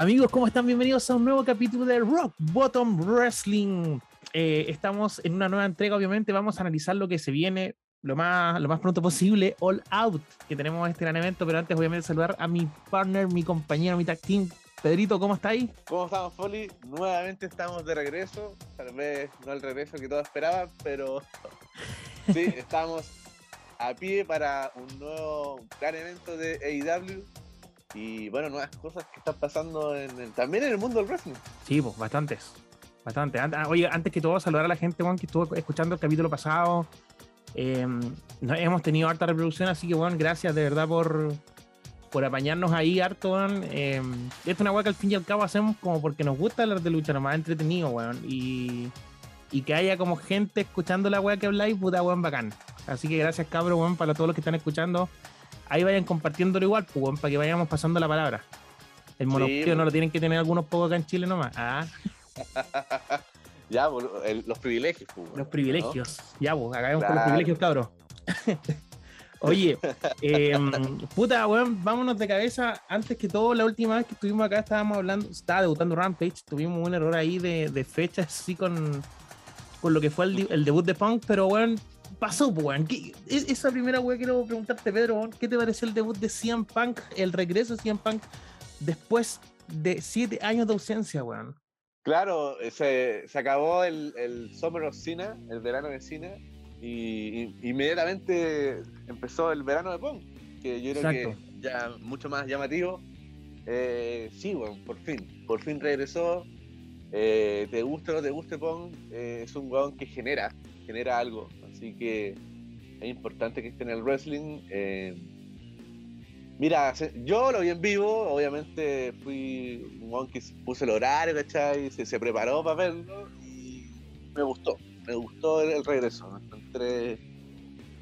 Amigos, ¿cómo están? Bienvenidos a un nuevo capítulo de Rock Bottom Wrestling. Eh, estamos en una nueva entrega, obviamente. Vamos a analizar lo que se viene lo más, lo más pronto posible, All Out, que tenemos este gran evento. Pero antes, obviamente, saludar a mi partner, mi compañero, mi tag team, Pedrito, ¿cómo está ahí? ¿Cómo estamos, Folly? Nuevamente estamos de regreso. Tal vez no el regreso que todos esperaban, pero sí, estamos a pie para un nuevo gran evento de AEW y bueno, nuevas cosas que están pasando en también en el mundo del wrestling. Sí, pues bastantes. Bastante. Ah, oye, antes que todo, saludar a la gente Juan, que estuvo escuchando el capítulo pasado. Eh, hemos tenido harta reproducción, así que bueno, gracias de verdad por, por apañarnos ahí harto. Eh, esto es una weá que al fin y al cabo hacemos como porque nos gusta hablar de lucha, nomás entretenido, weón. Y, y que haya como gente escuchando la weá que habláis, puta weón, bacán. Así que gracias, cabrón, weón, para todos los que están escuchando ahí vayan compartiéndolo igual, pues, para que vayamos pasando la palabra. El monopolio no lo tienen que tener algunos pocos acá en Chile nomás. Ah. ya, los privilegios. Pues, los privilegios. Ya, pues, acabemos con los privilegios, cabros. Oye, em, puta, weón, vámonos de cabeza. Antes que todo, la última vez que estuvimos acá estábamos hablando, estaba debutando Rampage, tuvimos un error ahí de, de fechas, así con, con lo que fue el, el debut de Punk, pero weón, pasó, weón? Esa primera weón quiero preguntarte, Pedro, ¿qué te pareció el debut de CM Punk, el regreso de CM Punk después de siete años de ausencia, weón? Claro, se, se acabó el, el, Summer of Cena, el verano de Cena, y, inmediatamente empezó el verano de Punk, que yo creo que ya mucho más llamativo. Eh, sí, weón, por fin, por fin regresó. Eh, te guste o no te guste Punk, eh, es un weón que genera, genera algo. Así que es importante que esté en el wrestling. Eh, mira, yo lo vi en vivo, obviamente fui un guan que puse el horario, ¿cachai? Se, se preparó para verlo y me gustó, me gustó el, regreso. Me encontré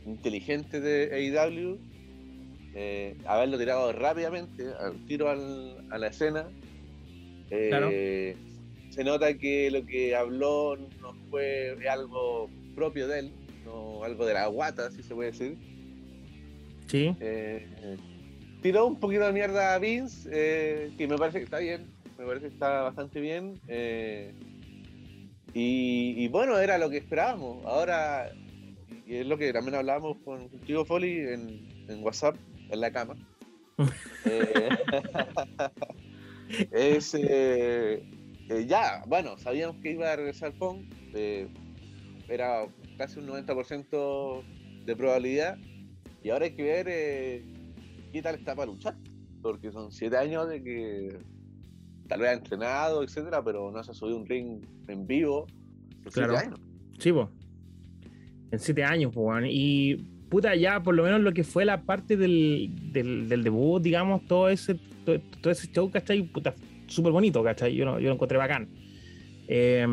inteligente de AEW, eh, haberlo tirado rápidamente, al tiro a la escena. Eh, se nota que lo que habló no fue algo propio de él, algo de la guata, si se puede decir. Sí. Eh, tiró un poquito de mierda a Vince, eh, que me parece que está bien, me parece que está bastante bien. Eh, y, bueno, era lo que esperábamos. Ahora, y es lo que también hablábamos con Chico Foley en, WhatsApp, en la cama. es ya, bueno, sabíamos que iba a regresar Pong. Era casi un 90% de probabilidad. Y ahora hay que ver eh, qué tal está para luchar. Porque son siete años de que tal vez ha entrenado, etcétera, pero no se ha subido un ring en vivo. claro. años. Sí, pues. En siete años, pues, Y puta, ya por lo menos lo que fue la parte del, del, debut, digamos, todo ese, todo, ese show, ¿cachai? Puta, súper bonito, ¿cachai? Yo, yo lo encontré bacán. Eh,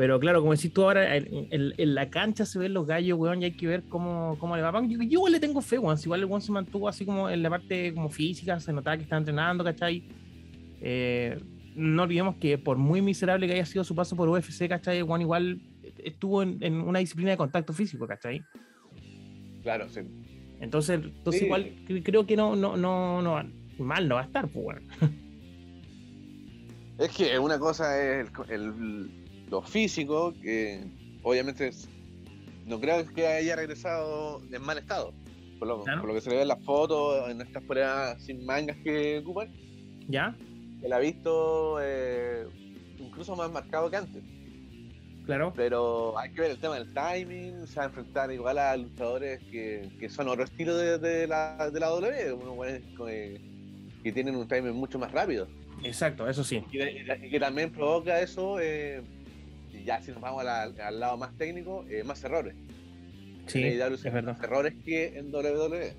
pero claro, como decís tú ahora, en, la cancha se ven los gallos, weón, y hay que ver cómo, cómo le va. Yo, yo igual le tengo fe, weón. igual el weón se mantuvo así como en la parte como física, se notaba que está entrenando, ¿cachai? Eh, no olvidemos que por muy miserable que haya sido su paso por UFC, ¿cachai? Juan igual estuvo en, una disciplina de contacto físico, ¿cachai? Claro, sí. Entonces, entonces igual creo que no, no, no, no, mal no va a estar, pues, bueno. Es que una cosa es el lo físico, que obviamente no creo que haya regresado en mal estado. Por lo, que se le ve en las fotos, en estas pruebas sin mangas que ocupan. ¿Ya? Él ha visto eh, incluso más marcado que antes. Claro. Pero hay que ver el tema del timing, se va a enfrentar igual a luchadores que, que son otro estilo de, de, la, de la W, que tienen un timing mucho más rápido. Exacto, eso sí. Y, que también provoca eso eh, ya si nos vamos al lado más técnico, eh, más errores. Sí, es verdad. Más errores que en WWE.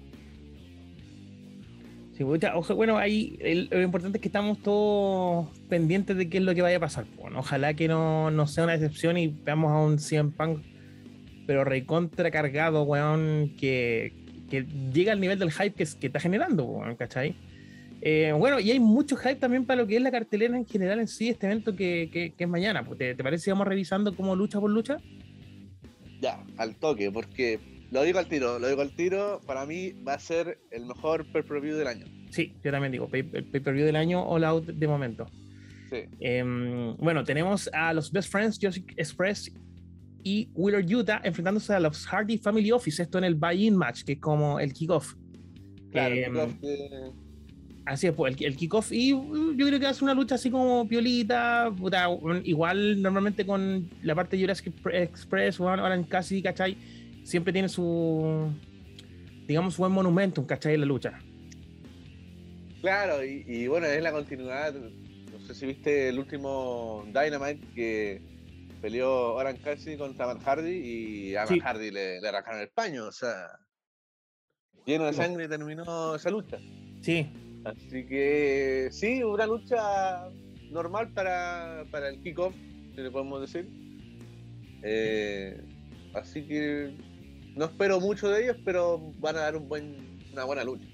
Sí, bueno, ahí lo importante es que estamos todos pendientes de qué es lo que vaya a pasar. Bueno, ojalá que no, no sea una excepción y veamos a un CM Punk, pero recontra cargado, weón, que, que llega al nivel del hype que, que está generando, weón, ¿cachai? Eh, bueno, y hay mucho hype también para lo que es la cartelera en general en sí, este evento que, es mañana. Pues, ¿Te, parece que vamos revisando como lucha por lucha? Ya, al toque, porque lo digo al tiro, lo digo al tiro, para mí va a ser el mejor per-preview del año. Sí, yo también digo, el pay-per-view del año All Out de momento. Sí. Em, bueno, tenemos a los Best Friends, Jurassic Express y Wheeler Utah enfrentándose a los Hardy Family Office, esto en el buy-in match, que es como el kickoff. Claro, em, Así es, pues, el, el kickoff. Y uh, yo creo que hace una lucha así como piolita. igual normalmente con la parte de Jurassic Express o en casi ¿cachai? Siempre tiene su, digamos, su buen monumento, ¿cachai? En la lucha. Claro, y, bueno, es la continuidad. No sé si viste el último Dynamite que peleó Oran Cassidy contra Matt Hardy y a Matt Hardy le, le arrancaron el paño, o sea, lleno de sangre terminó esa lucha. Sí, Así que sí, una lucha normal para, para el kickoff, si le podemos decir. Eh, así que no espero mucho de ellos, pero van a dar un buen, una buena lucha.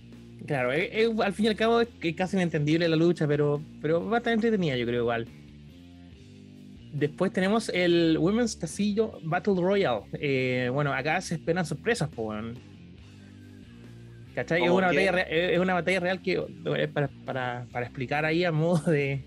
Claro, al fin y al cabo es, casi inentendible la lucha, pero, pero va a estar entretenida, yo creo igual. Después tenemos el Women's Casillo Battle Royale. Eh, bueno, acá se esperan sorpresas, pues. ¿Cachai? Es una, batalla, es una batalla real que, para, para, para explicar ahí a modo de,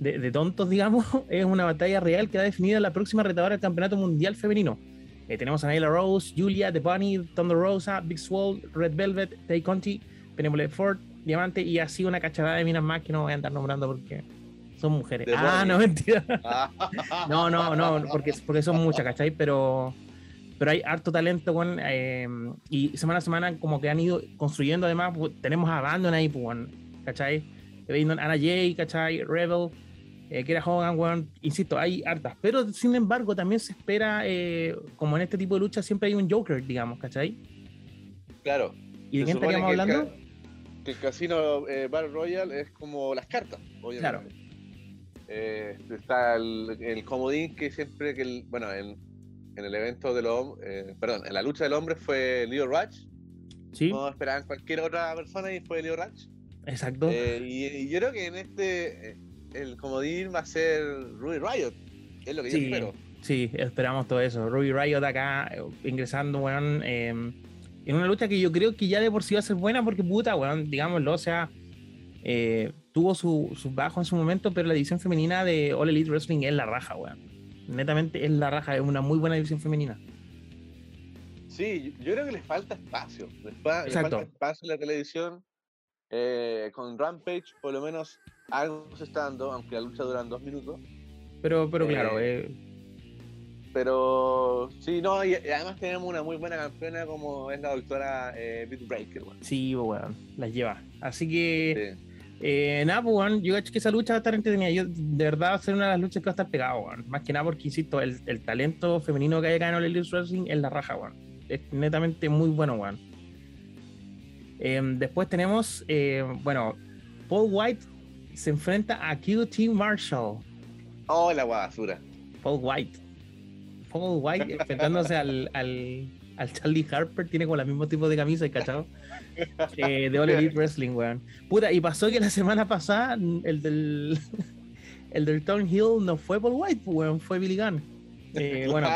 de, tontos, digamos, es una batalla real que ha definido la próxima retadora del Campeonato Mundial Femenino. Eh, tenemos a Naila Rose, Julia, The Bunny, Thunder Rosa, Big Swole, Red Velvet, Tay Conti, Penelope Ford, Diamante y así una cachada de minas más que no voy a andar nombrando porque son mujeres. ah, no, mentira. no, no, no, porque, porque son muchas, ¿cachai? Pero pero hay harto talento, con eh, y semana a semana como que han ido construyendo, además, pues, tenemos a Abandon ahí, pues, ¿cachai? Ana Jay, ¿cachai? Rebel, eh, que era Hogan, insisto, hay hartas, pero sin embargo también se espera, eh, como en este tipo de lucha, siempre hay un Joker, digamos, ¿cachai? Claro. ¿Y de quién estaríamos hablando? Que el casino eh, Battle Royale es como las cartas, obviamente. Claro. Eh, está el, el, comodín que siempre, que el, bueno, el, en el evento de los eh, perdón, en la lucha del hombre fue Leo Ratch. Sí. No esperaban cualquier otra persona y fue Leo Ratch. Exacto. Eh, y, yo creo que en este eh, el comodín va a ser Ruby Riot. Es lo que yo espero. Sí, esperamos todo eso. Ruby Riot acá ingresando, weón, en una lucha que yo creo que ya de por sí va a ser buena porque puta, weón, digámoslo, o sea, tuvo sus su bajo en su momento, pero la división femenina de All Elite Wrestling es la raja, weón netamente es la raja, es una muy buena división femenina. Sí, yo creo que les falta espacio. Les, falta espacio en la televisión. Eh, con Rampage, por lo menos algo se está dando, aunque la lucha dura dos minutos. Pero, pero claro, eh, eh, pero sí, no, y, además tenemos una muy buena campeona como es la doctora eh, Breaker. Sí, bueno, las lleva. Así que eh, nada, pues, yo creo que esa lucha va a estar entretenida. Yo, de verdad, va a ser una de las luchas que va a estar pegado, Más que nada porque, insisto, el, el talento femenino que hay acá en el Elite Wrestling es la raja, weón. Es netamente muy bueno, weón. Em, después tenemos, eh, bueno, Paul White se enfrenta a QT Marshall. Oh, la basura. Paul White. Paul White enfrentándose al, al, al Charlie Harper, tiene como el mismo tipo de camisa, ¿cachado? eh, de All Elite Wrestling, weón. Puta, y pasó que la semana pasada el del el del Town Hill no fue Paul White, weón, fue Billy Gunn. Eh, bueno,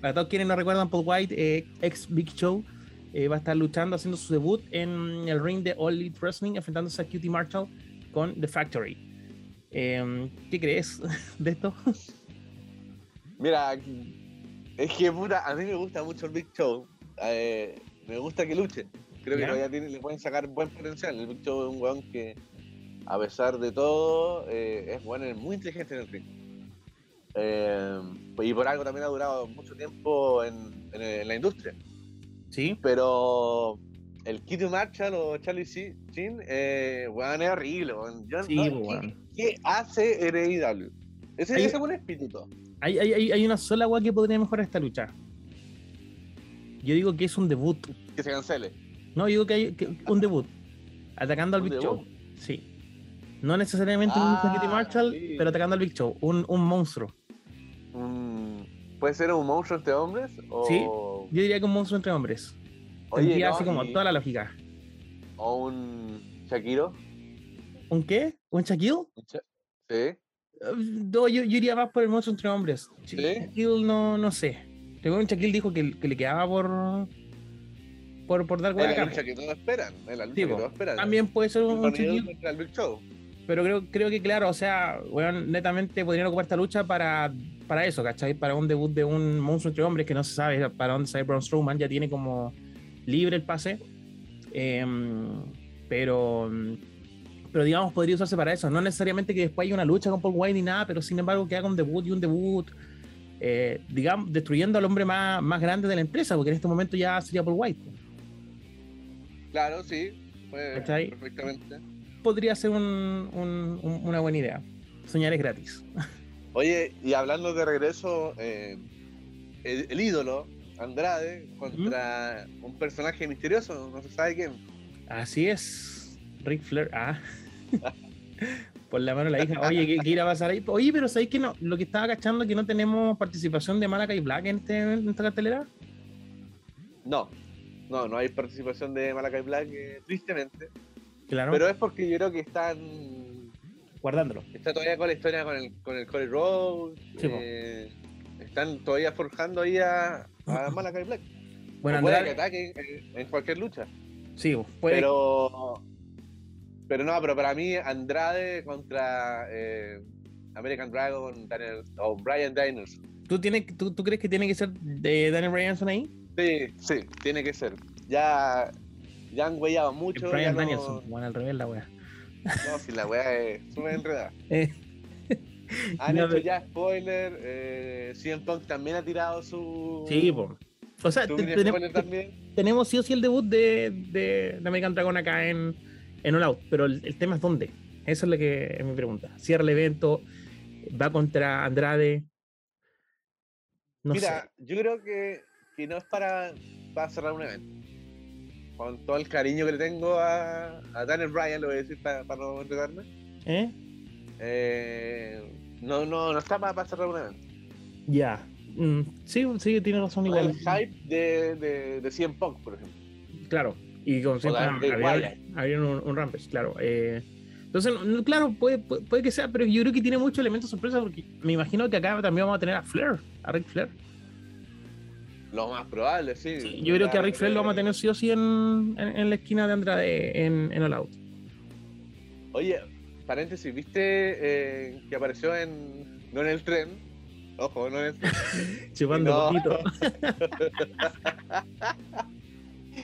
para todos quienes no recuerdan, Paul White, eh, ex Big Show, eh, va a estar luchando, haciendo su debut en el ring de All Elite Wrestling, enfrentándose a Cutie Marshall con The Factory. Em, ¿Qué crees de esto? Mira, es que puta, a mí me gusta mucho el Big Show. me gusta que luche. Creo que todavía le pueden sacar buen potencial. El bicho es un weón que, a pesar de todo, eh, es bueno, es muy inteligente en el ring. Eh, y por algo también ha durado mucho tiempo en, la industria. Sí. Pero el Kitty Marshall o Charlie Chin, eh, weón, es horrible. sí, ¿qué, hace NIW? Ese, es un espíritu. Hay, hay, hay, una sola weón que podría mejorar esta lucha. Yo digo que es un debut. Que se cancele. No, digo que hay un debut. Atacando al Big Show. Sí. No necesariamente un ah, Marshall, pero atacando al Big Show. Un, un monstruo. ¿Puede ser un monstruo entre hombres? Sí, yo diría que un monstruo entre hombres. Oye, así como toda la lógica. ¿O un Shakiro? ¿Un qué? ¿Un Shaquille? Sí. No, yo, iría más por el monstruo entre hombres. ¿Sí? Shaquille no, no sé. Luego un Shaquille dijo que, que le quedaba por por, por dar Es la lucha que todos esperan. Es la lucha que todos esperan. También puede ser un, un Show. Pero creo, creo que, claro, o sea, bueno, netamente podrían ocupar esta lucha para, para eso, ¿cachai? Para un debut de un monstruo entre hombres que no se sabe para dónde sale Braun Strowman, ya tiene como libre el pase. Em, pero, pero digamos, podría usarse para eso. No necesariamente que después haya una lucha con Paul White ni nada, pero sin embargo que haga un debut y un debut, eh, digamos, destruyendo al hombre más, más grande de la empresa, porque en este momento ya sería Paul White. Claro, sí, perfectamente podría ser un, una buena idea. Soñar es gratis. Oye, y hablando de regreso, eh, el, ídolo, Andrade, contra un personaje misterioso, no se sabe quién. Así es, Rick Flair. Ah. Por la mano la hija. Oye, ¿qué, irá a pasar ahí? Oye, pero ¿sabéis que no? Lo que estaba cachando es que no tenemos participación de Malakai Black en, este, en esta cartelera. No, no, no hay participación de Malakai Black, eh, tristemente. Pero es porque yo creo que están guardándolo. Está todavía con la historia con el, con el Cody Rhodes. Eh, están todavía forjando ahí a, a Malakai Black. Bueno, puede que ataque en, cualquier lucha. Sí, puede. Pero. Pero no, pero para mí Andrade contra eh, American Dragon Daniel, o Brian Diners. ¿Tú, tienes, tú, ¿Tú crees que tiene que ser de Daniel Bryanson ahí? Sí, sí, tiene que ser. Ya ya han huellado mucho. Brian Danielson, bueno, al revés la wea. No, si la wea es súper enredada. Eh. Han hecho ya spoiler. Eh, CM Punk también ha tirado su. Sí, pues. O sea, tenemos, tenemos sí o sí el debut de, de, American Dragon acá en, en All Out, pero el, tema es dónde. Eso es lo que es mi pregunta. Cierra el evento, va contra Andrade. Mira, yo creo que, que no es para, para cerrar un evento con todo el cariño que le tengo a, a Daniel Bryan, lo voy a decir para, no entregarme. ¿Eh? ¿Eh? no, no, no está para, cerrar un evento. Ya. Mm, sí, sí, tiene razón igual. El hype de, de, de CM Punk, por ejemplo. Claro. Y con CM Punk había, un, un, Rampage, claro. Eh, entonces, claro, puede, puede, que sea, pero yo creo que tiene mucho elemento sorpresa porque me imagino que acá también vamos a tener a Flair, a Rick Flair. Lo más probable, sí. yo creo que a Rick Flair lo vamos a tener sí o sí en, en, la esquina de Andrade en, en All Out. Oye, paréntesis, ¿viste eh, que apareció en. no en el tren? Ojo, no en el tren. Chupando poquito.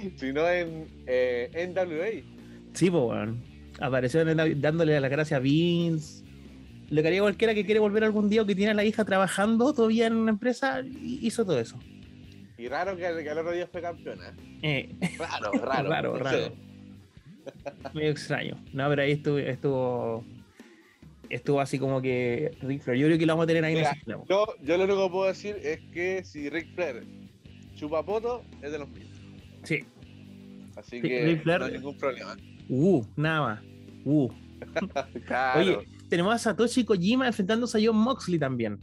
sino en eh, NWA. Sí, pues, bueno. Apareció dándole las gracias a Vince. Lo que haría cualquiera que quiere volver algún día o que tiene a la hija trabajando todavía en una empresa, hizo todo eso. Y raro que, el otro día fue campeona. Eh. Raro, raro. raro, raro. Medio extraño. No, pero ahí estuvo, estuvo, estuvo así como que Rick Flair. Yo creo que lo vamos a tener ahí en ese yo, yo lo único que puedo decir es que si Rick Flair chupa poto, es de los míos. Sí. Así que no hay ningún problema. Uh, nada. Uh. claro. Oye, tenemos a Satoshi Kojima enfrentándose a John Moxley también.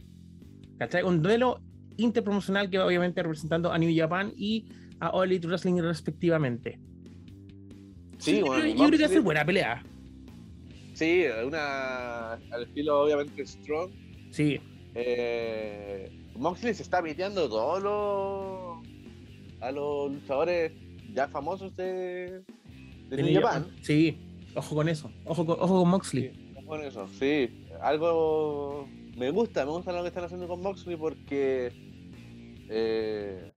¿Cachai? Un duelo interpromocional que va obviamente representando a New Japan y a All Elite Wrestling respectivamente. Sí, bueno, yo, creo que hace buena pelea. Sí, una al estilo obviamente strong. Sí. Eh, Moxley se está metiendo todos los a los luchadores ya famosos de, de, New, Japan. Sí, ojo con eso. Ojo con, ojo con Moxley. Sí, ojo con eso, sí. Algo me gusta, me gusta lo que están haciendo con Moxley porque eh,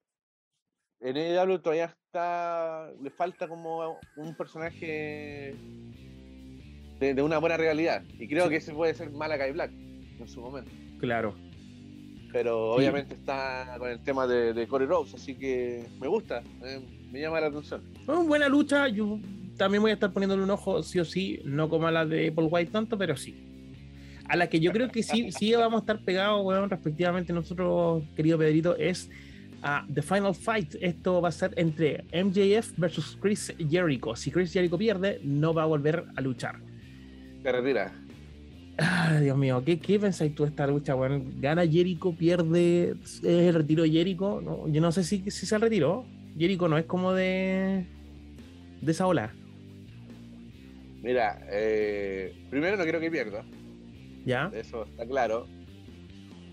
en EW todavía está. Le falta como un personaje de, una buena realidad. Y creo que ese puede ser Malakai Black en su momento. Claro. Pero obviamente está con el tema de, de Corey Rose, así que me gusta, eh, me llama la atención. buena lucha, yo también voy a estar poniéndole un ojo sí o sí, no como a la de Apple White tanto, pero sí a la que yo creo que sí, sí vamos a estar pegados, bueno, respectivamente nosotros, querido Pedrito, es a The Final Fight. Esto va a ser entre MJF versus Chris Jericho. Si Chris Jericho pierde, no va a volver a luchar. Se retira. Dios mío, ¿qué, qué pensáis tú de esta lucha? Bueno, gana Jericho, pierde, es el retiro de Jericho. No, yo no sé si, si se retiró. Jericho no es como de, de esa ola. Mira, eh, primero no quiero que pierda. ¿Ya? Eso está claro.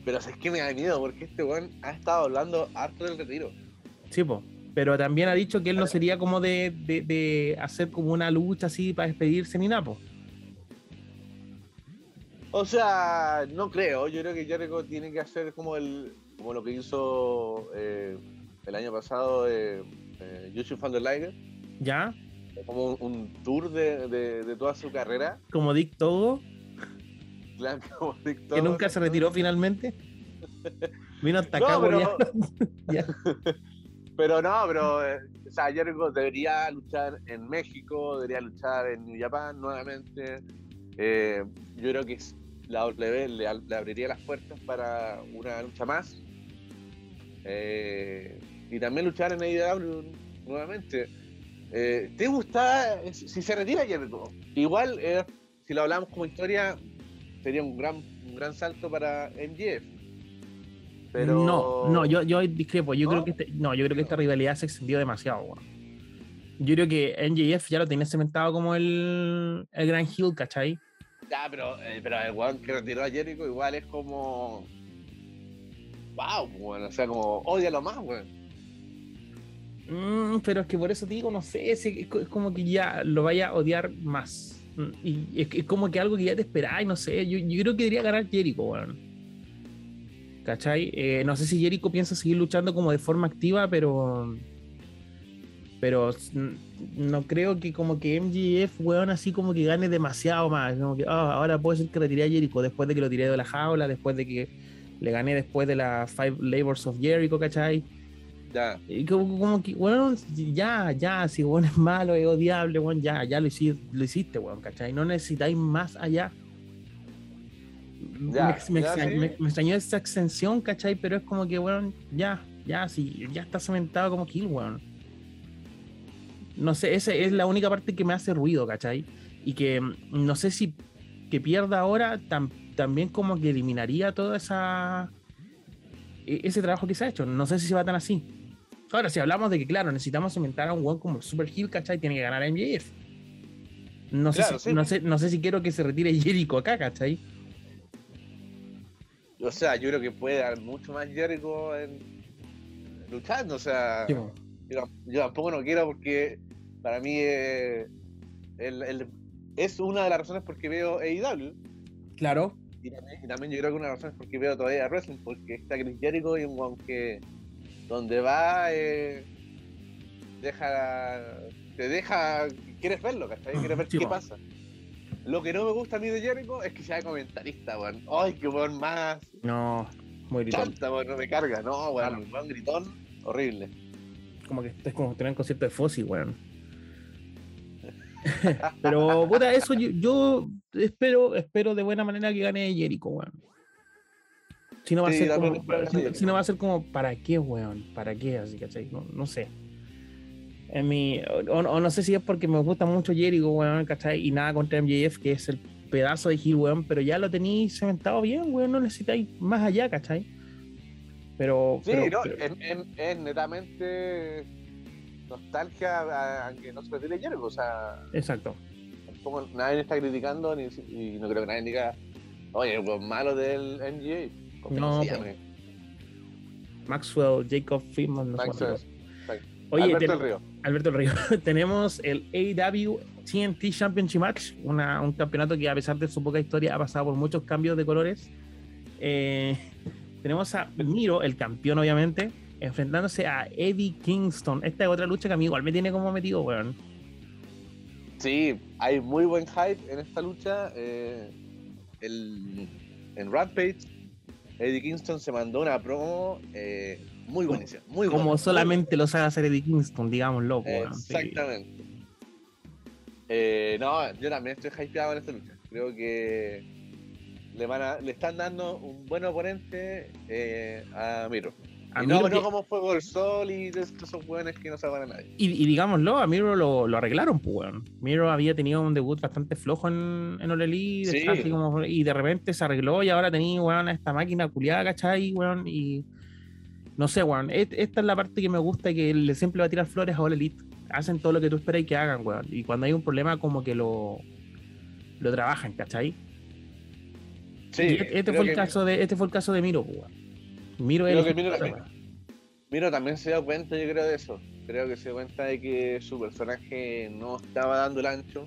Pero es que me da miedo porque este weón ha estado hablando harto del retiro. Sí, po. pero también ha dicho que él no sería como de, de, hacer como una lucha así para despedirse ni nada. O sea, no creo. Yo creo que Jericho tiene que hacer como el como lo que hizo eh, el año pasado de eh, YouTube Liger. ¿Ya? Como un, tour de, de, toda su carrera. Como Dick Togo. Que nunca se retiró finalmente. Vino hasta acá, pero... pero no, pero eh, o sea, Jericho debería luchar en México, debería luchar en New Japan nuevamente. Eh, yo creo que la W le, abriría las puertas para una lucha más. Eh, y también luchar en AEW nuevamente. ¿Te gusta si se retira Jericho? Igual, si lo hablamos como historia, sería un gran, un gran salto para MJF. Pero... No, no, yo, yo discrepo. Yo creo que este, no, yo creo que esta rivalidad se extendió demasiado, Yo creo que MJF ya lo tenía cementado como el, el gran heel, ¿cachai? Ya, pero, eh, pero el weón que retiró a Jericho igual es como. Wow, bueno, o sea, como odia lo más, weón. Mm, pero es que por eso te digo, no sé, es, es, como que ya lo vaya a odiar más. Y es, como que algo que ya te esperáis, no sé. Yo, yo, creo que debería ganar Jericho, weón. ¿Cachai? Eh, no sé si Jericho piensa seguir luchando como de forma activa, pero. Pero no creo que como que MGF, weón, así como que gane demasiado más. Como que ah, ahora puede ser que retire a Jericho después de que lo tiré de la jaula, después de que le gané después de la Five Labors of Jericho, ¿cachai? Ya. Y como, que, bueno, ya, ya, si bueno es malo, es odiable, bueno, ya, ya lo hiciste, lo hiciste, bueno, ¿cachai? No necesitáis más allá. me, extrañó, esa extensión, ¿cachai? Pero es como que, bueno, ya, ya, sí, ya está cementado como kill, weón. No sé, esa es la única parte que me hace ruido, ¿cachai? Y que mm, no sé si que pierda ahora también como que eliminaría toda esa e, ese trabajo que se ha hecho. No sé si se va tan así. Ahora, si hablamos de que, claro, necesitamos inventar a un one como Super Hill, ¿cachai? Tiene que ganar a MJF. No, sé si, no, sé, no sé si quiero que se retire Jericho acá, ¿cachai? O sea, yo creo que puede dar mucho más Jericho en... luchando, o sea. yo, tampoco no quiero porque para mí es una de las razones por qué veo AEW. Claro. Y también, yo creo que una de las razones por qué veo todavía Wrestling, porque está Chris Jericho y un one que donde va, eh, deja, te deja, quieres verlo, ¿cachai? Quieres ver qué pasa. Lo que no me gusta a mí de Jericho es que sea comentarista, weón. Ay, qué weón más. No, muy gritón. Chanta, weón, no me carga, no, weón. Un gritón horrible. Como que es como tener un concierto de Fossi, weón. Pero, puta, eso yo, yo, espero, espero de buena manera que gane Jericho, weón. Si no va a ser como, si, no va a ser como, ¿para qué, weón? ¿Para qué? Así, ¿cachai? No, no sé. En mi, o, no sé si es porque me gusta mucho Jericho, weón, ¿cachai? Y nada contra MJF, que es el pedazo de Hill, weón, pero ya lo tenéis cementado bien, weón, no necesitáis más allá, ¿cachai? Pero. Sí, no, Es, netamente nostalgia aunque no se retire Jericho, o sea. Exacto. Como nadie está criticando, ni, y no creo que nadie diga, oye, pues malo del MJF. No, Maxwell, Jacob Freeman. Oye, Alberto el Río. Alberto el Río. tenemos el AW TNT Championship Match, un campeonato que a pesar de su poca historia ha pasado por muchos cambios de colores. Eh, tenemos a Miro, el campeón obviamente, enfrentándose a Eddie Kingston. Esta es otra lucha que a mí igual me tiene como metido, weón. Sí, hay muy buen hype en esta lucha. Eh, el, en Rampage Eddie Kingston se mandó una promo eh, muy buenísima. Muy Como solamente lo sabe hacer Eddie Kingston, digamos, loco. Exactamente. Eh, no, yo también estoy hypeado en esta lucha. Creo que le, van le están dando un buen oponente eh, a Miro. A no, no como Fuego del Sol y esos buenos que no saben a nadie. Y, y, digámoslo, a Miro lo, lo arreglaron, pues, weón. Miro había tenido un debut bastante flojo en, en Ole y de repente se arregló y ahora tenía, weón, esta máquina culiada, ¿cachai, weón? Y no sé, weón. esta es la parte que me gusta y que le siempre va a tirar flores a Ole Elite. Hacen todo lo que tú esperas que hagan, weón. Y cuando hay un problema, como que lo, lo trabajan, ¿cachai? Sí. este, fue el caso de, este fue el caso de Miro, weón. Miro, Miro, también, se da cuenta, yo creo, de eso. creo que se dio cuenta de que su personaje no estaba dando el ancho.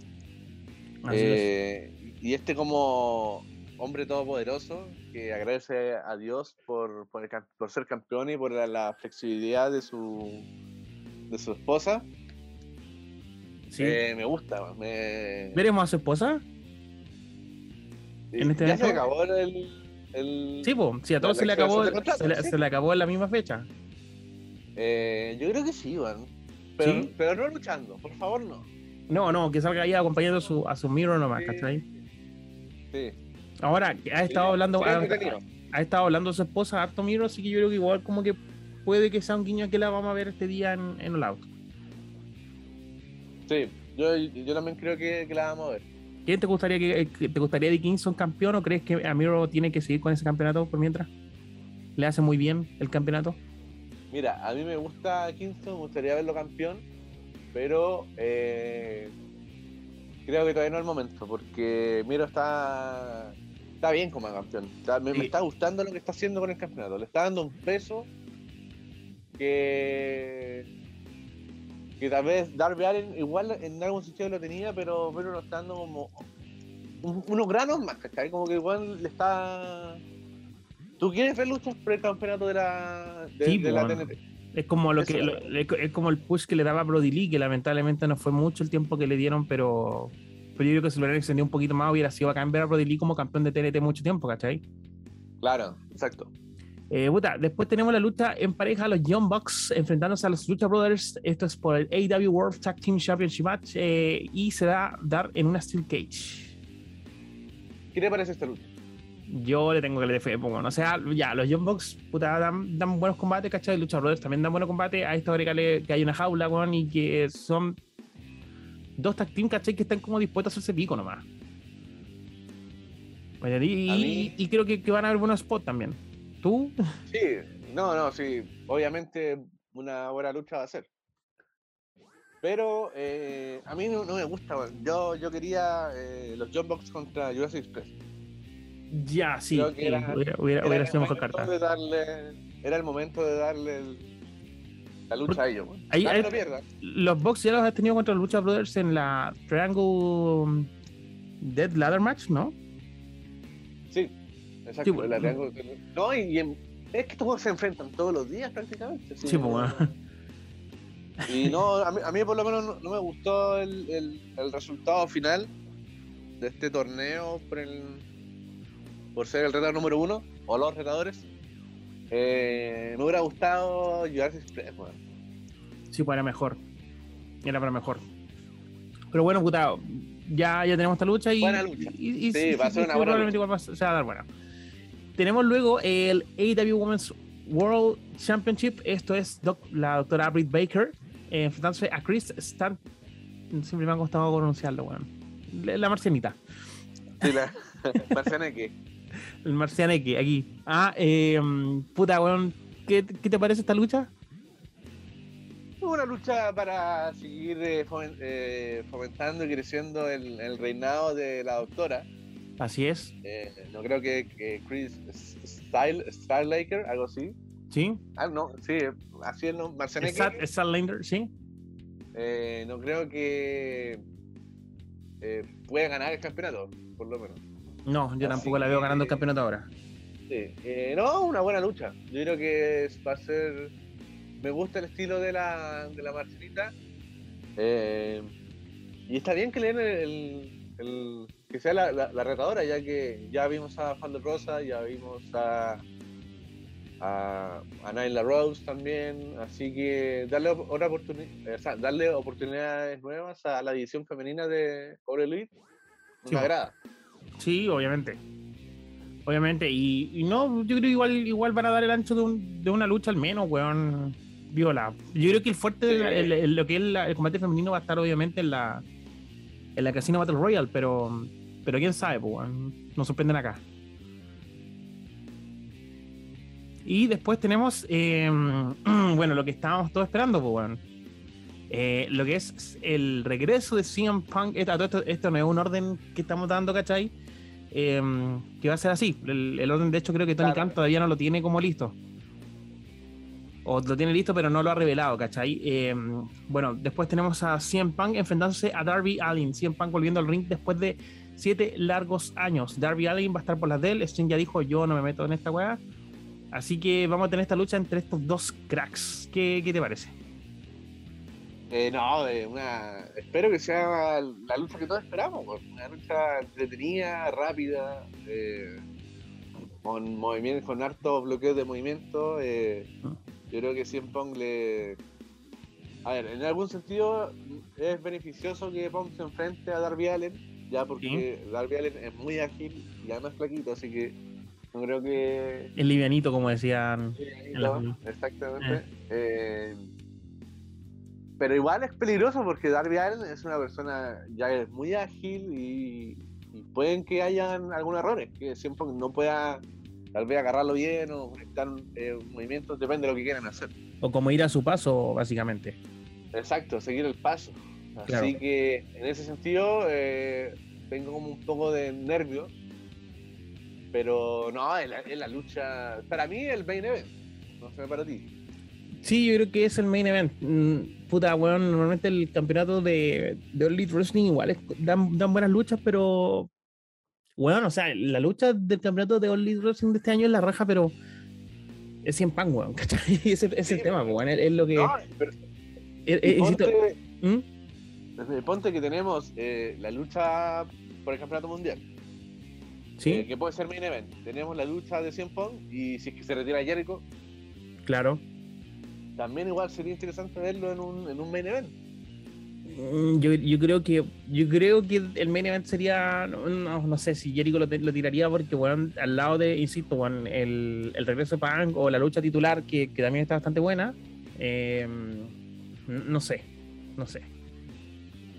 Eh, y este como hombre todopoderoso que agradece a Dios por, por, ser campeón y por la, flexibilidad de su, de su esposa. Sí. Eh, me gusta. Me... ¿Veremos a su esposa? ¿En este ya se acabó el, Sí, pues, sí, a todos se le acabó, se, le, acabó en la misma fecha. Eh, yo creo que sí, Iván. Pero, pero no luchando, por favor, no. No, no, que salga ahí acompañando a su, a su Miro nomás, ¿cachai? Sí. Ahora, ha estado hablando. Ha, estado hablando de su esposa, harto Miro, así que yo creo que igual como que puede que sea un guiño que la vamos a ver este día en, en All Out. Sí, yo, yo también creo que, que la vamos a ver. ¿Quién te gustaría que, te gustaría de Kingston campeón o crees que Amiro tiene que seguir con ese campeonato por mientras? ¿Le hace muy bien el campeonato? Mira, a mí me gusta Kingston, me gustaría verlo campeón, pero eh, creo que todavía no es el momento, porque Miro está, está bien como campeón. me, está gustando lo que está haciendo con el campeonato. Le está dando un peso que que tal vez Darby Allen igual en algún sitio lo tenía, pero, pero no está dando como unos granos más, ¿cachai? Como que igual le está... ¿Tú quieres ver luchas por el campeonato de la, de, la TNT? Es como lo que es como el push que le daba Brody Lee, que lamentablemente no fue mucho el tiempo que le dieron, pero, pero yo creo que si lo hubieran extendido un poquito más hubiera sido bacán ver a Brody Lee como campeón de TNT mucho tiempo, ¿cachai? Claro, exacto. Eh, después tenemos la lucha en pareja, los Young Bucks enfrentándose a los Lucha Brothers. Esto es por el AW World Tag Team Championship Match eh, y se va a dar en una Steel Cage. ¿Qué te parece esta lucha? Yo le tengo que le fe, pongo. O sea, ya, los Young Bucks puta, dan, buenos combates, ¿cachai? Lucha Brothers también dan buenos combates. A esta hora que hay una jaula, weón, y que son dos tag team, ¿cachai? Que están como dispuestos a hacerse pico nomás. Y, y, creo que, que, van a haber buenos spots también. ¿Tú? Sí, no, no, sí. Obviamente una buena lucha va a ser. Pero eh, a mí no, me gusta. Yo, yo quería eh, los John Box contra Jurassic Express. Ya, sí. era, hubiera, sido mejor carta. era el momento de darle la lucha a ellos. Ahí, los Box ya los has tenido contra los Lucha Brothers en la Triangle Dead Ladder Match, ¿no? Sí, Exacto, No, y, es que estos se enfrentan todos los días prácticamente. Sí, pues bueno. Y no, a mí, por lo menos no, me gustó el, el, resultado final de este torneo por, el, por ser el retador número uno, o los retadores. Eh, me hubiera gustado llevarse Express, Sí, pues era mejor. Era para mejor. Pero bueno, puta, ya, ya tenemos esta lucha y. Buena lucha. sí, va a ser una buena lucha. se va a dar buena. Tenemos luego el AW Women's World Championship. Esto es la doctora Britt Baker eh, enfrentándose a Chris Stan. Siempre me ha costado pronunciarlo, weón. La, marcianita. Sí, la marcianeque. el marcianeque, aquí. Ah, eh, puta, weón. ¿Qué, ¿Qué, te parece esta lucha? Una lucha para seguir eh, eh, fomentando y creciendo el, el reinado de la doctora. Así es. Eh, no creo que, Chris Style, Starlaker, algo así. Sí. Ah, no, sí, así es, ¿no? Starlaker, sí. Eh, no creo que eh, pueda ganar el campeonato, por lo menos. No, yo tampoco la veo ganando el campeonato ahora. Sí, no, una buena lucha. Yo creo que va a ser. Me gusta el estilo de la, de la Marcelita. y está bien que le den el que sea la, la, retadora, ya que ya vimos a Fan de Rosa, ya vimos a, a, a Nyla Rose también, así que darle, otra oportunidad, o sea, darle oportunidades nuevas a la división femenina de Core Elite me sí. agrada. Sí, obviamente. Obviamente, y, no, yo creo que igual, igual van a dar el ancho de, de una lucha al menos, weón. Viola. Yo creo que el fuerte, de lo que es el combate femenino va a estar obviamente en la en la Casino Battle Royale, pero pero quién sabe, pues, nos sorprenden acá. Y después tenemos, em, bueno, lo que estábamos todos esperando, pues, bueno. Eh, lo que es el regreso de CM Punk. Esto, esto, no es un orden que estamos dando, ¿cachai? Em, que va a ser así. El, orden, de hecho, creo que Tony Khan todavía no lo tiene como listo. o lo tiene listo, pero no lo ha revelado, ¿cachai? Em, bueno, después tenemos a CM Punk enfrentándose a Darby Allin. CM Punk volviendo al ring después de siete largos años. Darby Allin va a estar por las de él. Sting ya dijo, yo no me meto en esta weá. Así que vamos a tener esta lucha entre estos dos cracks. ¿Qué, qué te parece? Eh, no, una... espero que sea la lucha que todos esperamos. Una lucha entretenida, rápida. Eh, con movimiento, con harto bloqueo de movimiento. Eh, ah. yo creo que CM Pong le. A ver, en algún sentido es beneficioso que Pong se enfrente a Darby Allen, ya porque Darby Allen es muy ágil y además flaquito, así que no creo que. El livianito, como decían. exactamente. Eh. Eh, pero igual es peligroso porque Darby Allen es una persona ya es muy ágil y y pueden que hayan algunos errores, que siempre no pueda tal vez agarrarlo bien o conectar eh, movimientos, depende de lo que quieran hacer. O como ir a su paso, básicamente. Exacto, seguir el paso. Así que en ese sentido eh, tengo como un poco de nervios, pero no, es la, lucha, para mí el main event, no sé para ti. Sí, yo creo que es el main event. Mm, puta, weón, normalmente el campeonato de, de All Elite Wrestling igual dan, dan, buenas luchas, pero. Weón, o sea, la lucha del campeonato de All Elite Wrestling de este año es la raja, pero. Es 100 pan, weón, ¿cachai? Ese es el tema, weón, es, lo que. No, pero, ponte, ¿Mm? Ponte, que tenemos eh, la lucha por el campeonato mundial. Sí. Eh, que puede ser main event. Tenemos la lucha de 100 Pong y si es que se retira Jericho. Claro también igual sería interesante verlo en un, en un main event. Mm, yo, yo, creo que yo creo que el main event sería no, no, sé si Jericho lo, lo, tiraría porque bueno al lado de insisto bueno, el, el, regreso de Punk o la lucha titular que, que también está bastante buena eh, no sé no sé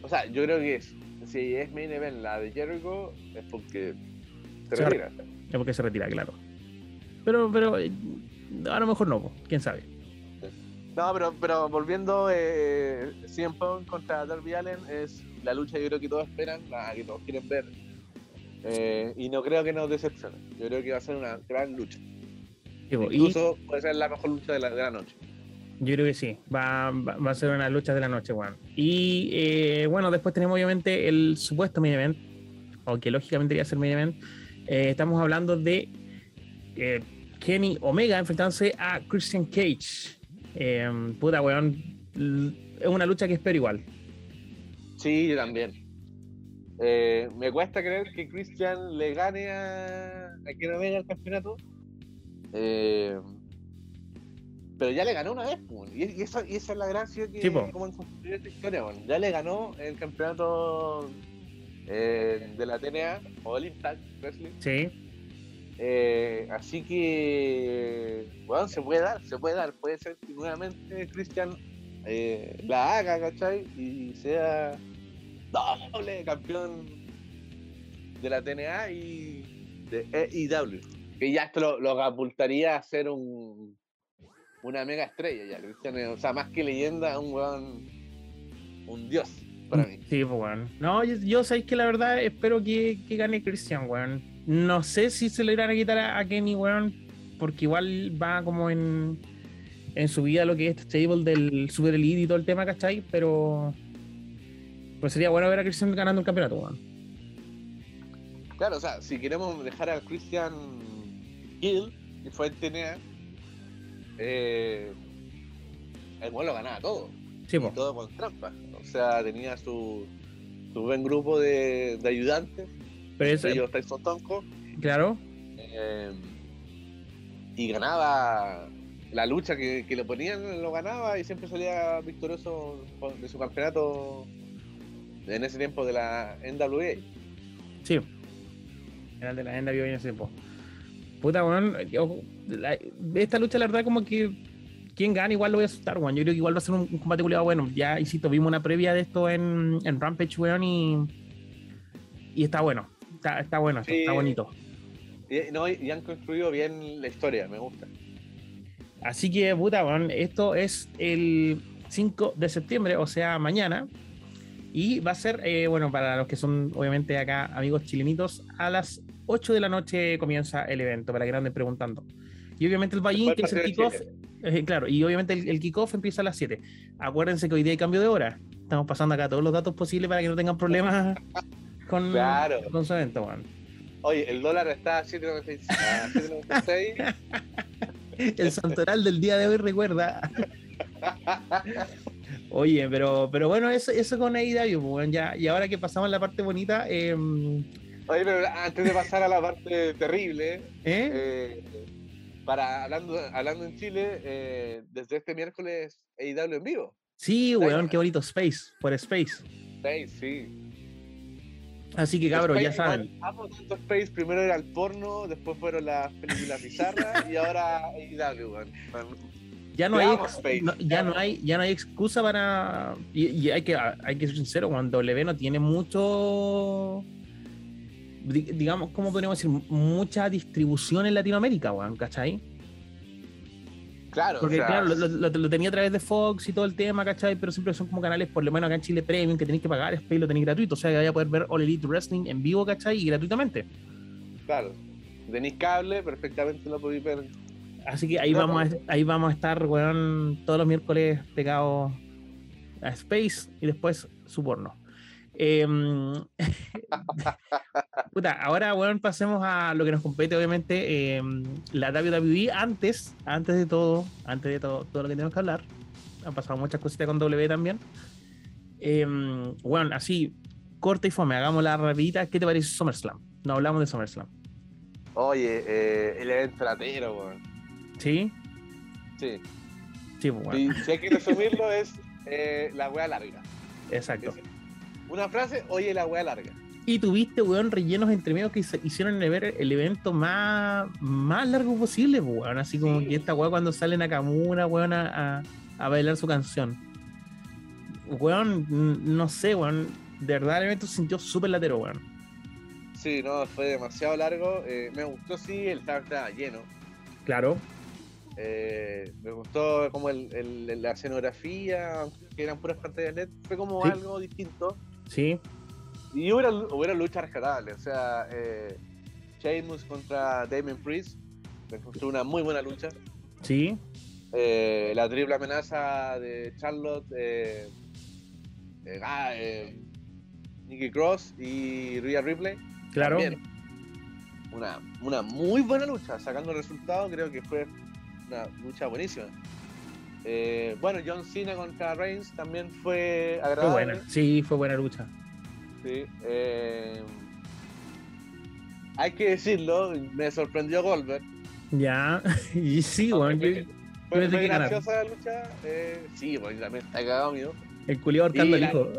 o sea yo creo que es, si es main event la de Jericho es porque se, retira es porque se retira claro pero pero eh, a lo mejor no quién sabe no, pero, pero volviendo, eh, CM Punk contra Darby Allen es la lucha yo creo que todos esperan, la que todos quieren ver. Eh, y no creo que nos decepcione. Yo creo que va a ser una gran lucha. Incluso puede ser la mejor lucha de la, de la noche. Yo creo que sí, va, a ser una lucha de la noche, Juan. Y eh, bueno, después tenemos obviamente el supuesto main event, aunque lógicamente debería ser main event. Eh, estamos hablando de eh, Kenny Omega enfrentándose a Christian Cage. Eh, puta, weón. Es una lucha que espero igual. Sí, yo también. Eh, me cuesta creer que Christian le gane a, a quien venga el campeonato. Eh, pero ya le ganó una vez, y, esa, es la gracia que como en esta historia, ya le ganó el campeonato de la TNA o el Impact Wrestling. Sí. Eh, así que, bueno, se puede dar, se puede dar. Puede ser que nuevamente Cristian eh, la haga, ¿cachai? Y sea doble campeón de la TNA y de EIW. Que ya esto lo, lo a ser un, una mega estrella ya. Cristian, o sea, más que leyenda, un weón, un dios para mí. Sí, pues, weón. No, yo, yo sabéis que la verdad espero que, que gane Cristian, weón no sé si se le irán a quitar a, Kenny, weón, porque igual va como en, en su vida lo que es este stable del Super Elite y todo el tema, ¿cachai? Pero pues sería bueno ver a Christian ganando el campeonato, weón. Claro, o sea, si queremos dejar a Christian Hill, que fue el TNA, eh, el weón lo ganaba todo. Sí, todo con trampa. O sea, tenía su, su buen grupo de, de ayudantes pero ellos Tyson Tonko. Claro. Eh, y ganaba la lucha que, le ponían, lo ganaba y siempre salía victorioso de su campeonato en ese tiempo de la NWA. Sí, era el de la NWA en ese tiempo. Puta, weón, esta lucha, la verdad, como que quien gana igual lo voy a asustar, weón. Yo creo que igual va a ser un, combate culiado bueno. Ya, insisto, vimos una previa de esto en, en Rampage, weón, y, y está bueno está, bueno, está bonito. Y, no, y han construido bien la historia, me gusta. Así que, puta, bueno, esto es el 5 de septiembre, o sea, mañana. Y va a ser, eh, bueno, para los que son obviamente acá amigos chilenitos, a las 8 de la noche comienza el evento, para que no anden preguntando. Y obviamente el Ballín, que es el kickoff, Eh, claro, y obviamente el, kickoff empieza a las 7. Acuérdense que hoy día hay cambio de hora. Estamos pasando acá todos los datos posibles para que no tengan problemas con, con su evento, Juan. Oye, el dólar está a 7.96. el santoral del día de hoy recuerda. Oye, pero, pero bueno, eso, eso con AEW, pues, ya, y ahora que pasamos a la parte bonita. Em, Oye, pero antes de pasar a la parte terrible, ¿Eh? Eh, para hablando, hablando en Chile, eh, desde este miércoles AEW en vivo. Sí, weón, qué bonito. Space, por Space. Space, sí. Así que cabros, ya saben. Amo tanto Space, primero era el porno, después fueron las películas bizarras y ahora AEW, weón. Ya no, hay, ya no hay ya no hay excusa para y, hay que hay que ser sincero cuando W no tiene mucho digamos, ¿cómo podríamos decir? Mucha distribución en Latinoamérica, weón, ¿cachai? Claro, Porque, claro, lo, tenía a través de Fox y todo el tema, ¿cachai? Pero siempre son como canales, por lo menos acá en Chile Premium, que tenéis que pagar, Space lo tenéis gratuito. O sea, que vaya a poder ver All Elite Wrestling en vivo, ¿cachai? Y gratuitamente. Claro. Tenéis cable, perfectamente lo podéis ver. Así que ahí, vamos, a, ahí vamos a estar, weón, todos los miércoles pegados a Space y después su porno. Em, puta, ahora, bueno, pasemos a lo que nos compete, obviamente, em, la WWE. Antes, antes de todo, antes de todo, todo lo que tenemos que hablar, han pasado muchas cositas con W también. bueno, em, así, corta y fome, hagamos la rapidita. ¿Qué te parece SummerSlam? No hablamos de SummerSlam. Oye, eh, el evento latero, weón. ¿Sí? Sí. Sí, pues, si hay que resumirlo, es eh, la wea larga. Exacto. Una frase, oye la weá larga. Y tuviste, weón, rellenos entre medio que hicieron el, el evento más, más largo posible, weón. Así como que esta weá cuando sale Nakamura, weón, a, a, bailar su canción. Weón, no sé, weón. De verdad el evento se sintió súper latero, weón. Sí, no, fue demasiado largo. Eh, me gustó, sí, el estaba lleno. Claro. Eh, me gustó como el, la escenografía, que eran puras pantallas LED. Fue como algo distinto. Sí. Y hubiera, hubiera lucha rescatable, o sea, eh, Sheamus contra Damon Priest, me encontró una muy buena lucha. Sí. Eh, la triple amenaza de Charlotte, eh, eh ah, Nikki Cross y Rhea Ripley. Claro. Una, una muy buena lucha, sacando el resultado, creo que fue una lucha buenísima. Eh, bueno, John Cena contra Reigns también fue agradable. Fue buena, sí, fue buena lucha. Sí, eh, hay que decirlo, me sorprendió Goldberg. Ya, y sí, bueno, fue, fue graciosa la lucha. Eh, sí, bueno, también está cagado mío. El culiado ahorcando al hijo.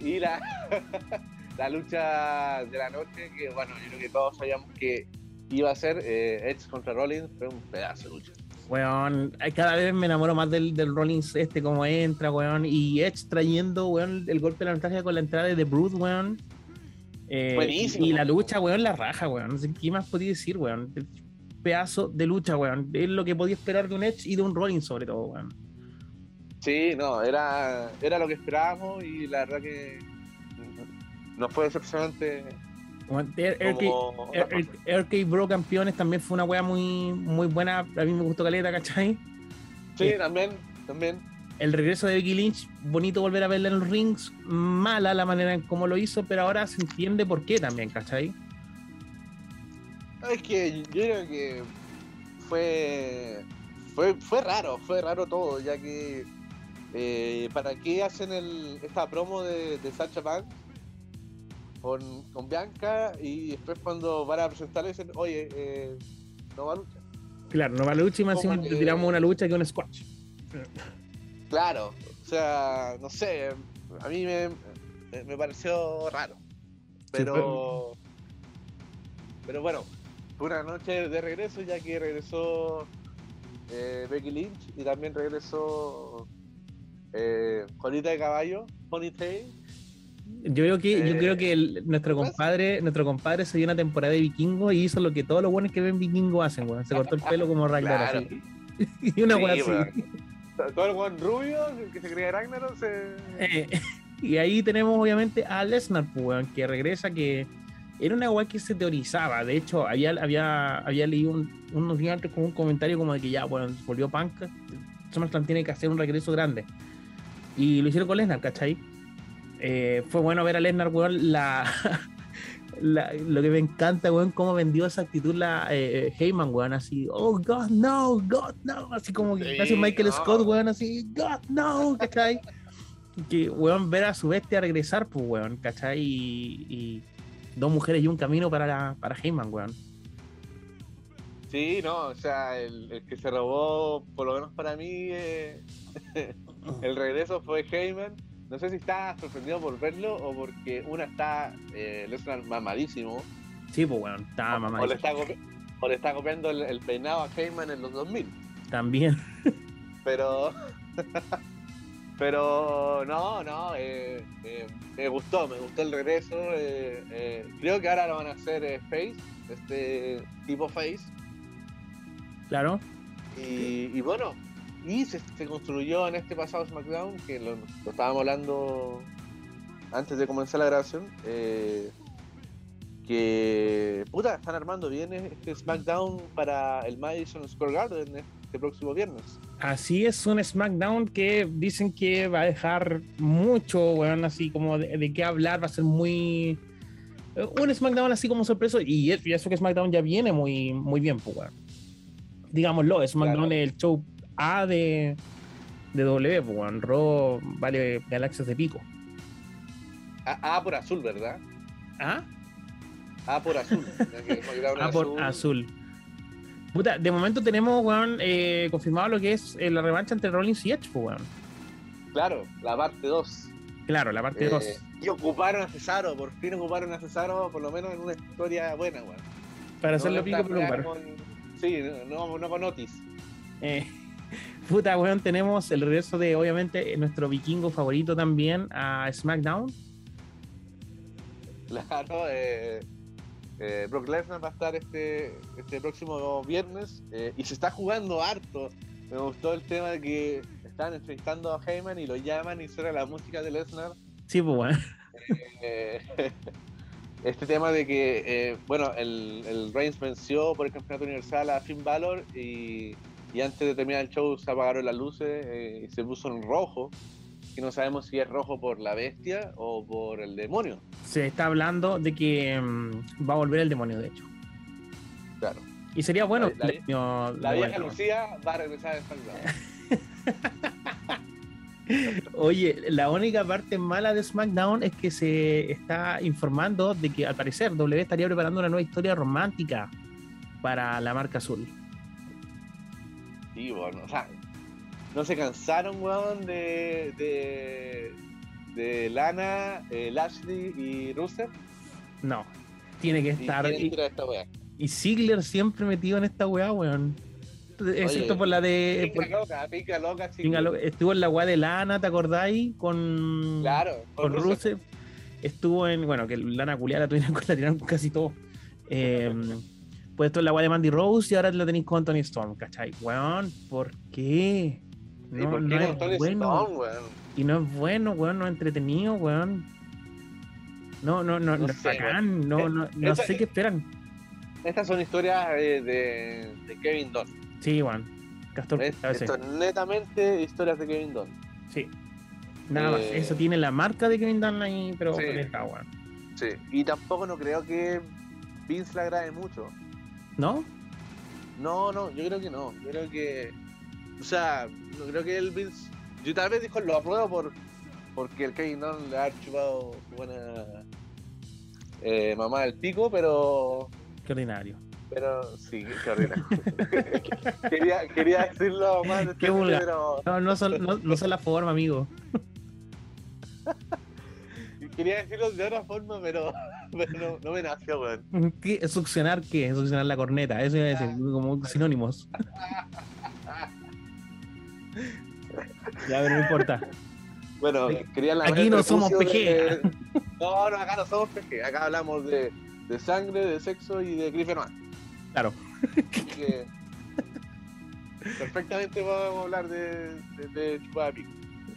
Y la, la lucha de la noche, que bueno, yo creo que todos sabíamos que iba a ser eh, Edge contra Rollins, fue un pedazo de lucha. Weón, cada vez me enamoro más del, del Rollins este, como entra, weón. Y Edge trayendo, weón, el golpe de la ventaja con la entrada de The Brood, weón. Eh, Buenísimo. Y la lucha, weón, la raja, weón. No sé qué más podía decir, weón. Pedazo de lucha, weón. Es lo que podía esperar de un Edge y de un Rollins, sobre todo, weón. Sí, no, era, era lo que esperábamos y la verdad que no fue decepcionante RK Bro Campeones también fue una wea muy, muy buena. A mí me gustó Caleta, ¿cachai? Sí, eh, también, también. El regreso de Becky Lynch, bonito volver a verla en los rings. Mala la manera en cómo lo hizo, pero ahora se entiende por qué también, ¿cachai? Es que yo creo que fue, fue, fue raro, fue raro todo, ya que eh, ¿para qué hacen el, esta promo de, de Sacha Banks con, con Bianca y después cuando van a presentar dicen, oye, eh, no va a lucha. Claro, no va a lucha y más encima tiramos una lucha que un squash. Claro, o sea, no sé, a mí me, me pareció raro. Pero, pero bueno, fue una noche de regreso ya que regresó eh, Becky Lynch y también regresó eh, de Caballo, Ponytail yo creo que, yo creo que nuestro compadre, nuestro compadre se dio una temporada de vikingo y hizo lo que todos los buenos que ven vikingo hacen, weón. Se cortó el pelo como Ragnar así. y una weá así. Todo el buen rubio que se creía Ragnar se. Eh, y ahí tenemos obviamente a Lesnar, pues, weón, que regresa, que era una weá que se teorizaba. De hecho, había, había, había leído unos días antes como un comentario como de que ya, bueno, volvió Punk. SummerSlam tiene que hacer un regreso grande. Y lo hicieron con Lesnar, ¿cachai? Eh, fue bueno ver a Lesnar, weón, la, lo que me encanta, weón, cómo vendió esa actitud la eh, Heyman, weón, así, oh, God, no, God, no, así como casi Michael Scott, weón, así, God, no, ¿cachai? que, weón, ver a su bestia regresar, pues, weón, ¿cachai? y dos mujeres y un camino para, la, para Heyman, weón. Sí, no, o sea, el, que se robó, por lo menos para mí, eh, el regreso fue Heyman. No sé si está sorprendido por verlo o porque una está eh, mamadísimo. Sí, pues bueno, está mamadísimo. O le está, copiando el, peinado a Heyman en los 2000. También. Pero Pero no, no, eh, eh, me gustó, me gustó el regreso. Eh, creo que ahora lo van a hacer Face, este tipo Face. Claro. Y, bueno, y se, construyó en este pasado SmackDown, que lo, estábamos hablando antes de comenzar la grabación, que puta, están armando bien este SmackDown para el Madison Square Garden este próximo viernes. Así es, un SmackDown que dicen que va a dejar mucho, weón, así como de, qué hablar, va a ser muy. Eh, un SmackDown así como sorpreso, y eso que SmackDown ya viene muy, muy bien, pues, weón. Digámoslo, SmackDown es el show A de, de W, pues, weón. Raw vale galaxias de pico. A, por azul, ¿verdad? ¿Ah? A por azul. A por azul. Puta, de momento tenemos, weón, eh, confirmado lo que es eh, la revancha entre Rollins y Edge, pues, weón. Claro, la parte 2. Claro, la parte 2. Eh, y ocuparon a Cesaro, por fin ocuparon a Cesaro, por lo menos en una historia buena, weón. Para hacerlo pico por lugar. Sí, no, no con Otis. Puta, weón, tenemos el regreso de, obviamente, nuestro vikingo favorito también a SmackDown. Claro, eh eh, Brock Lesnar va a estar este, este próximo viernes eh, y se está jugando harto. Me gustó el tema de que están entrevistando a Heyman y lo llaman y suena la música de Lesnar. Sí, pues bueno. Eh, este tema de que, bueno, el, el Reigns venció por el campeonato universal a Finn Balor y, y antes de terminar el show se apagaron las luces y se puso en rojo que no sabemos si es rojo por la bestia o por el demonio. Se está hablando de que mm, va a volver el demonio, de hecho. Claro. Y sería bueno. La, la, vieja Lucía va a regresar a SmackDown. Oye, la única parte mala de SmackDown es que se está informando de que al parecer W estaría preparando una nueva historia romántica para la marca azul. Sí, bueno, o sea, no se cansaron, weón, de, de, de Lana, eh, Lashley y Rusev. No, tiene que estar. Y, y Ziggler siempre metido en esta weá, weón. Excepto por la de. Pica loca, pica loca, Estuvo en la weá de Lana, ¿te acordáis? Con. Claro, con, Rusev. Estuvo en. Bueno, que Lana culiada la tiraron casi todo. Eh, pues esto es la weá de Mandy Rose y ahora la tenéis con Tony Storm, ¿cachai? Weón, ¿por qué? No, no es bueno. Y no es bueno, weón, no es entretenido, weón. No, no, no, no, es bacán, no, no, no sé qué esperan. Estas son historias eh, de, de, Kevin Dunn. Sí, weón. Castor, Esto es netamente historias de Kevin Dunn. Sí. Nada más. Eh, Eso tiene la marca de Kevin Dunn ahí, pero sí. está, weón. Sí. Y tampoco no creo que Vince la agrade mucho. ¿No? No, no, yo creo que no. Yo creo que o sea, no creo que el Vince. Yo tal vez dijo lo apruebo por porque el Kevin no le ha chupado su buena eh, mamá del pico, pero. Qué ordinario. Pero sí, qué ordinario. quería, quería decirlo más de Qué vulgar. Pero... No, no son, no, no son la forma, amigo. quería decirlo de otra forma, pero no, no, me nació, weón. ¿Qué? ¿Succionar qué? Succionar la corneta, eso iba a decir, como sinónimos. Ya, pero no importa. Bueno, quería la Aquí no somos PG. No, no, acá no somos PG. Acá hablamos de, de sangre, de sexo y de Griffin Claro. perfectamente podemos hablar de, de, de.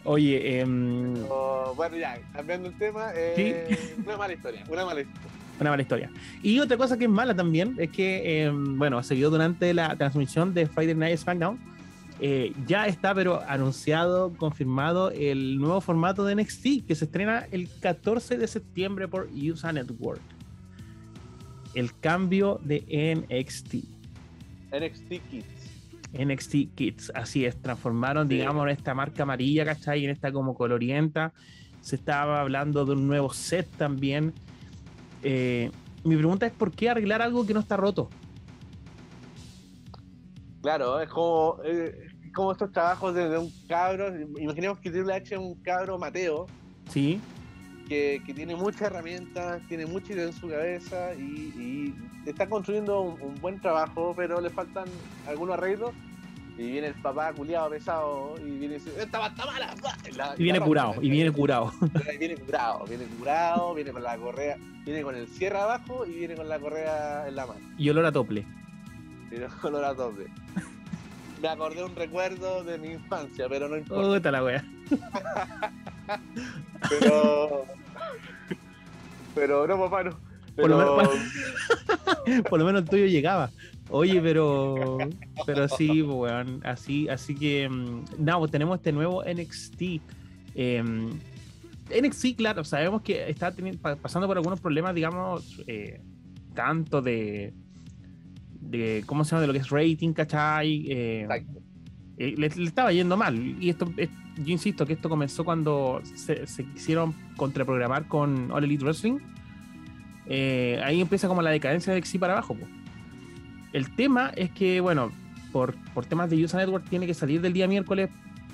Oye, eh, bueno, ya, cambiando el tema, eh, una mala historia, una mala historia. una mala historia. Y otra cosa que es mala también es que, bueno, se vio durante la transmisión de Friday Night SmackDown. ya está, pero anunciado, confirmado el nuevo formato de NXT que se estrena el 14 de septiembre por USA Network. El cambio de NXT. NXT Kids. NXT Kids, así es, transformaron, digamos, esta marca amarilla, ¿cachai? En esta como colorienta. Se estaba hablando de un nuevo set también. Eh, mi pregunta es: ¿por qué arreglar algo que no está roto? Claro, es como, eh, como estos trabajos de, un cabro. Imaginemos que Triple H es un cabro Mateo. Sí. Que, tiene muchas herramientas, tiene mucha idea en su cabeza y, está construyendo un, buen trabajo, pero le faltan algunos arreglos. Y viene el papá culiado pesado y viene y dice, esta va mala. y viene curado, y viene curado. viene curado, viene curado, viene con la correa, viene con el cierre abajo y viene con la correa en la mano. Y olor a tople. Y olor a tople. Me acordé un recuerdo de mi infancia, pero no importa. La wea. Pero. Pero no, papá, no. Por, lo menos, por lo menos el tuyo llegaba. Oye, pero pero sí, weón, así, así que mm, no, pues tenemos este nuevo NXT. Em, NXT, claro, sabemos que está pasando por algunos problemas, digamos, eh, tanto de, de, ¿cómo se llama? De lo que es rating, ¿cachai? Eh, eh, le, estaba yendo mal. Y esto, yo insisto que esto comenzó cuando se, quisieron contraprogramar con All Elite Wrestling. ahí empieza como la decadencia de NXT para abajo. El tema es que, bueno, por, por temas de User Network tiene que salir del día miércoles,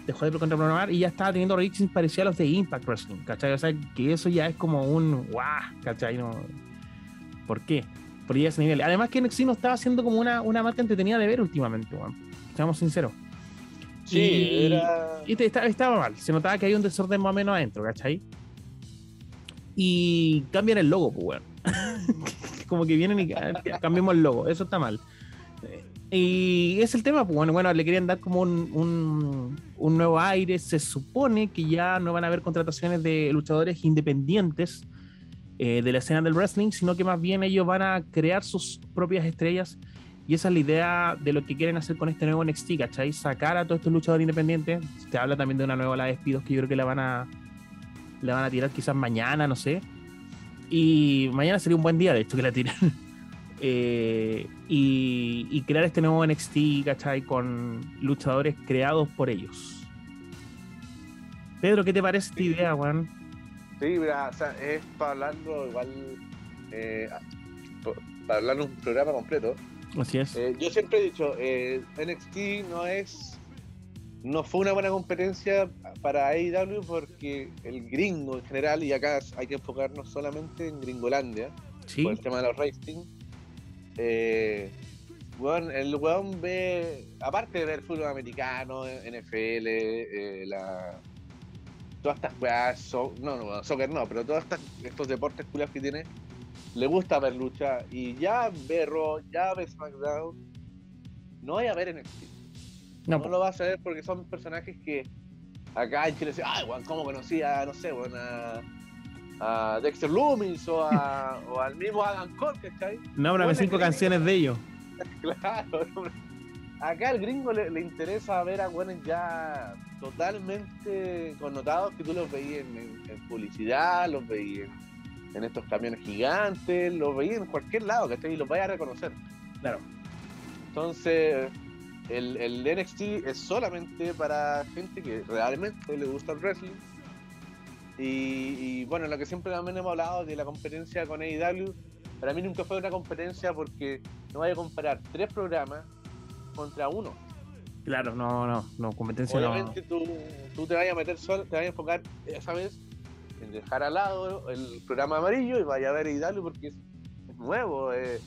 dejó de contraprogramar y ya estaba teniendo ratings parecidos a los de Impact Wrestling, ¿cachai? O sea, que eso ya es como un guau, ¿cachai? No, ¿Por qué? Por ya ese nivel. Además que NXT no estaba haciendo como una, una marca entretenida de ver últimamente, bueno, seamos sinceros. Sí, y, era... y estaba mal, se notaba que hay un desorden más o menos adentro, ¿cachai? Y cambian el logo, pues, como que vienen y cambiamos el logo, eso está mal. Y es el tema, pues bueno, bueno, le querían dar como un, un, nuevo aire. Se supone que ya no van a haber contrataciones de luchadores independientes eh, de la escena del wrestling, sino que más bien ellos van a crear sus propias estrellas. Y esa es la idea de lo que quieren hacer con este nuevo NXT, ¿cachai? Sacar a todos estos luchadores independientes. Se habla también de una nueva la despidos que yo creo que la van a, la van a tirar quizás mañana, no sé y mañana sería un buen día, de hecho, que la tiren. Eh, y, crear este nuevo NXT, ¿cachai? Con luchadores creados por ellos. Pedro, ¿qué te parece esta idea, Juan? Sí, mira, o sea, es para hablarlo igual, eh, para hablar un programa completo. Así es. Eh, yo siempre he dicho, NXT no es no fue una buena competencia para AEW porque el gringo en general, y acá hay que enfocarnos solamente en Gringolandia, por el tema de los racing. Eh, el weón ve, aparte de ver fútbol americano, NFL, eh, la, todas estas weas, no, no, soccer no, pero todos estos deportes culiados que tiene, le gusta ver lucha y ya ve Raw, ya ve SmackDown, no hay a ver NXT no, lo vas a ver porque son personajes que acá en Chile dicen, ay, Juan, ¿cómo conocía, no sé, bueno, a, Dexter Loomis o, a, o al mismo Adam Cole, ¿cachai? Nómbrame cinco canciones de ellos. claro, acá al gringo le, interesa ver a buenos ya totalmente connotados que tú los veías en, publicidad, los veías en, estos camiones gigantes, los veías en cualquier lado, ¿cachai? Y los vayas a reconocer. Claro. Entonces, el, el, NXT es solamente para gente que realmente le gusta el wrestling. Y, bueno, lo que siempre también hemos hablado de la competencia con AEW, para mí nunca fue una competencia porque no vaya a comparar tres programas contra uno. Claro, no, no, no, competencia Obviamente tú, tú te vayas a meter solo, te vayas a enfocar, esa vez, en dejar al lado el programa amarillo y vaya a ver AEW porque es, nuevo. Eh,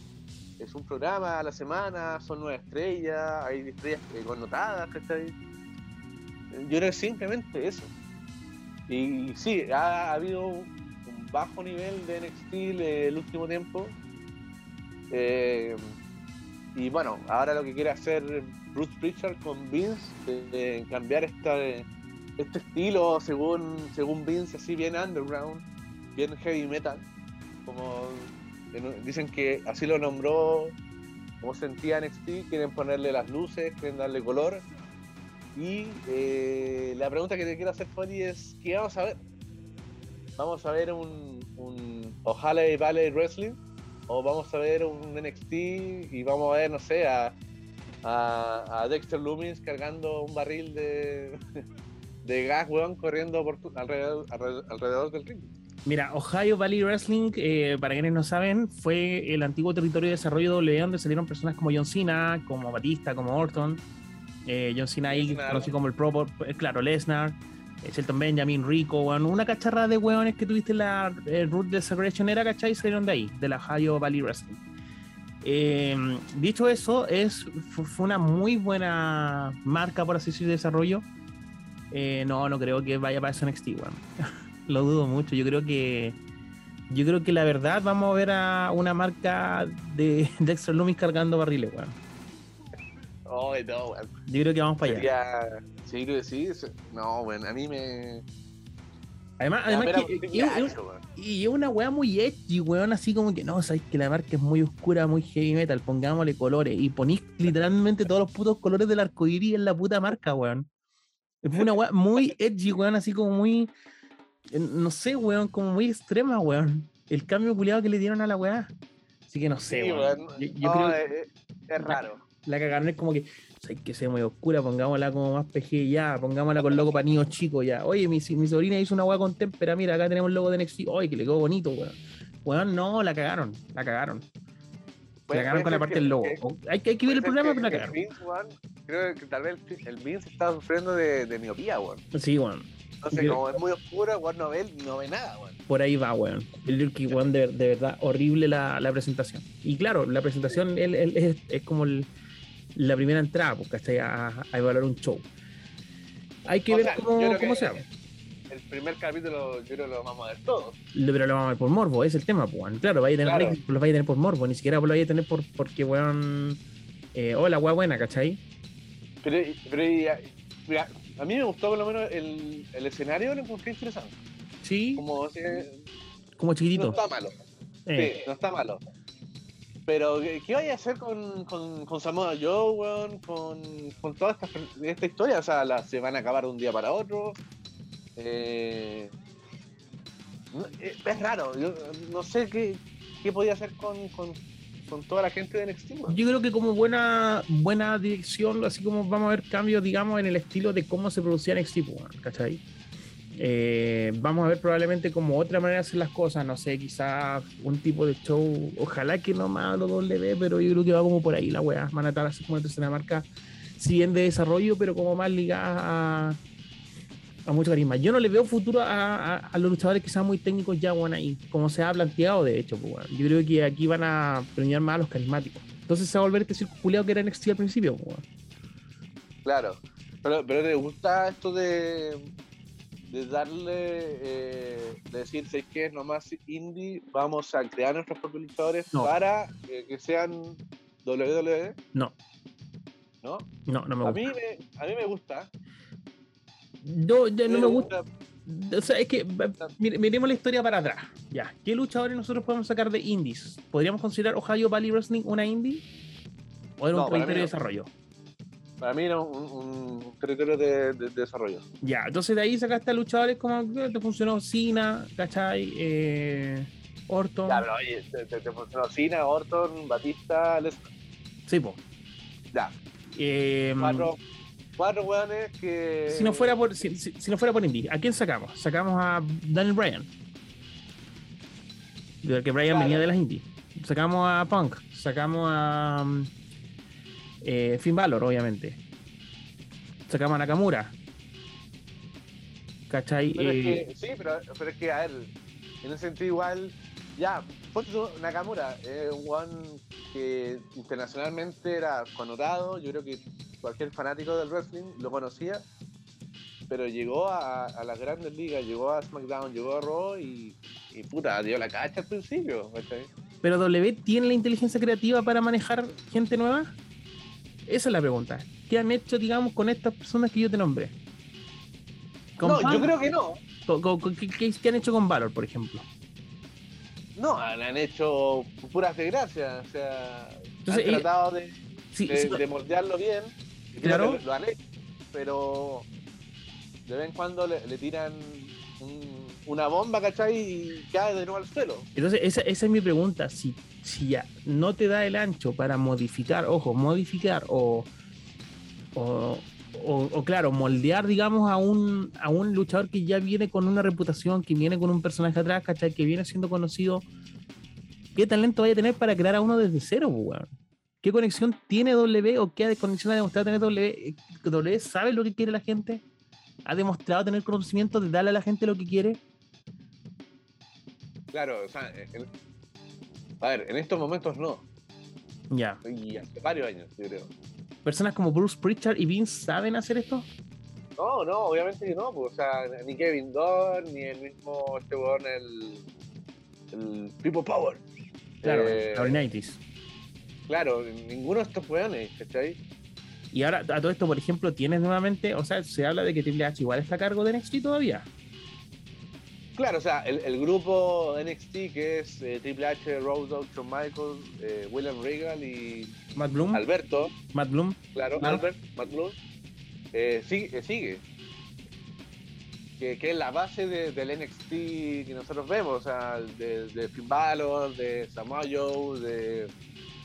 es un programa a la semana, son nueve estrellas, hay estrellas connotadas, ¿cachai? Yo creo simplemente eso. Y, sí, ha, habido un, bajo nivel de NXT el último tiempo. Eh, y bueno, ahora lo que quiere hacer Bruce Pritchard con Vince, de, cambiar esta, este estilo según, según Vince, así bien underground, bien heavy metal, como dicen que así lo nombró, como sentía NXT, quieren ponerle las luces, quieren darle color. Y eh, la pregunta que te quiero hacer, Foni, es: ¿qué vamos a ver? ¿Vamos a ver un, un O'Halley Valley Wrestling? ¿O vamos a ver un NXT y vamos a ver, no sé, a, a, Dexter Loomis cargando un barril de, de gas, weón, corriendo por alrededor, alrededor del ring? Mira, Ohio Valley Wrestling, eh, para quienes no saben, fue el antiguo territorio de desarrollo de WWE donde salieron personas como John Cena, como Batista, como Orton. Eh, John Cena ahí, conocido como el Pro, eh, claro, Lesnar, Shelton Benjamin, Rico, una cacharra de hueones que tuviste en la Root de Segregation era, ¿cachai? Salieron de ahí, de la Ohio Valley Wrestling. dicho eso, es, fue una muy buena marca, por así decir, de desarrollo. No, no creo que vaya para ese NXT, weón. lo dudo mucho. Yo creo que yo creo que la verdad vamos a ver a una marca de Dexter Loomis cargando barriles, weón. Oh, no, weón. Yo creo que vamos para allá. Sí, creo que sí. No, weón, a mí me. Además, además que, y, es una weá muy edgy, weón, así como que no, sabes que la marca es muy oscura, muy heavy metal, pongámosle colores y ponís literalmente todos los putos colores del arcoíris en la puta marca, weón. Es una weá muy edgy, weón, así como muy no sé, weón, como muy extrema, weón. El cambio culiado que le dieron a la weá. Así que no sé, weón. Yo, creo es, es, raro. La, cagaron es como que, hay que ser muy oscura, pongámosla como más PG ya, pongámosla con logo para niños chicos ya. Oye, mi, mi sobrina hizo una weá con témpera, mira, acá tenemos el logo de NXT. Oye, que le quedó bonito, weón. Weón, no, la cagaron, la cagaron. La cagaron con la parte del logo. hay, que, hay que ver el problema, pero la cagaron. creo que tal vez el Vince estaba sufriendo de, de miopía, weón. Sí, weón. Entonces, como es muy oscuro, weón no ve, no ve nada, weón. Por ahí va, weón. El que, weón, de, de, verdad, horrible la, la, presentación. Y claro, la presentación él, es, es, como la primera entrada, porque hasta a, a, evaluar un show. Hay que ver cómo, cómo se llama. El primer capítulo yo creo que lo vamos a ver todo. Pero lo vamos a ver por morbo, es el tema, pues. Claro, vaya a tener, claro. lo vaya a tener por morbo, ni siquiera lo vaya a tener por, porque, weón. Eh, hola, weón buena, ¿cachai? Pero, pero mira, a mí me gustó por lo menos el, el escenario, lo encontré interesante. Sí. Como, como chiquitito. No está malo. Eh. Sí, no está malo. Pero, ¿qué, vaya a hacer con, con, con Samoa Joe, weón? Con, con toda esta, esta, historia. O sea, la, se van a acabar de un día para otro. Eh, eh es raro. Yo no sé qué, qué podía hacer con, con con toda la gente de NXT. Yo creo que como buena buena dirección, así como vamos a ver cambios, digamos, en el estilo de cómo se producía NXT, ¿cachai? Eh, vamos a ver probablemente como otra manera de hacer las cosas, no sé, quizás un tipo de show, ojalá que no más lo doble pero yo creo que va como por ahí la weá, van a estar así como una marca, si bien de desarrollo, pero como más ligada a a mucho carisma. Yo no le veo futuro a, los luchadores que sean muy técnicos ya, bueno, ahí, como se ha planteado, de hecho, pues, yo creo que aquí van a premiar más a los carismáticos. Entonces se va a volver este circuito que era NXT al principio, pues, Claro, pero, pero ¿te gusta esto de, de darle, eh, de decir, ¿sabes qué? Nomás indie, vamos a crear nuestros propios luchadores para que sean WWE? No. ¿No? No, no me gusta. A mí me, a mí me gusta, yo ya no me gusta. O sea, es que miremos la historia para atrás. Ya, ¿qué luchadores nosotros podemos sacar de indies? ¿Podríamos considerar Ohio Valley Wrestling una indie? ¿O era un territorio de desarrollo? Para mí era un, territorio de, desarrollo. Ya, entonces de ahí sacaste a luchadores como te funcionó Cena, ¿cachai? Eh, Orton. Ya, pero oye, te, funcionó Cena, Orton, Batista, Lesnar. Sí, pues. Ya. Eh, Cuatro, cuatro weones que. Si no fuera por, si, no fuera por Indy, ¿a quién sacamos? Sacamos a Daniel Bryan. De que Bryan venía de las Indies. Sacamos a Punk. Sacamos a. Eh, Finn Balor, obviamente. Sacamos a Nakamura. ¿Cachai? Eh, sí, pero, pero, es que, a ver, en ese sentido, igual. Ya, Nakamura, es un one que internacionalmente era connotado. Yo creo que cualquier fanático del wrestling lo conocía, pero llegó a, a las grandes ligas, llegó a SmackDown, llegó a Raw y, y puta, dio la cacha al principio. Pero W tiene la inteligencia creativa para manejar gente nueva? Esa es la pregunta. ¿Qué han hecho, digamos, con estas personas que yo te nombré? No, yo creo que no. ¿Qué, han hecho con Valor, por ejemplo? No, han hecho puras desgracias. O sea, han tratado de, de, moldearlo bien. Claro. Lo, han hecho, pero de vez en cuando le, tiran una bomba, ¿cachai? Y cae de nuevo al suelo. Entonces, esa, esa, es mi pregunta. Si, si ya no te da el ancho para modificar, ojo, modificar o, o, o, claro, moldear, digamos, a un, a un luchador que ya viene con una reputación, que viene con un personaje atrás, ¿cachai? Que viene siendo conocido. ¿Qué talento vaya a tener para crear a uno desde cero, weón? ¿Qué conexión tiene W o qué conexión ha demostrado tener W? ¿W sabe lo que quiere la gente? ¿Ha demostrado tener conocimiento de darle a la gente lo que quiere? Claro, o sea, a ver, en estos momentos no. Ya. Y hace varios años, yo creo personas como Bruce Pritchard y Vince saben hacer esto? No, no, obviamente que no, pues, o sea, ni Kevin Dunn, ni el mismo este weón, el, el People Power. Claro, eh, Laurinaitis. Claro, ninguno de estos weones, ¿cachai? Y ahora, a todo esto, por ejemplo, tienes nuevamente, o sea, se habla de que Triple H igual está a cargo de NXT todavía. Claro, o sea, el, el grupo NXT que es eh, Triple H, Rose, Shawn Michaels, eh, William Regal y Matt Bloom. Alberto. Matt Bloom. Claro, Albert, Matt Bloom. Eh, sigue. sigue. Que, que, es la base de, del NXT que nosotros vemos, o sea, de, de Finn Balor, de Samoa Joe, de,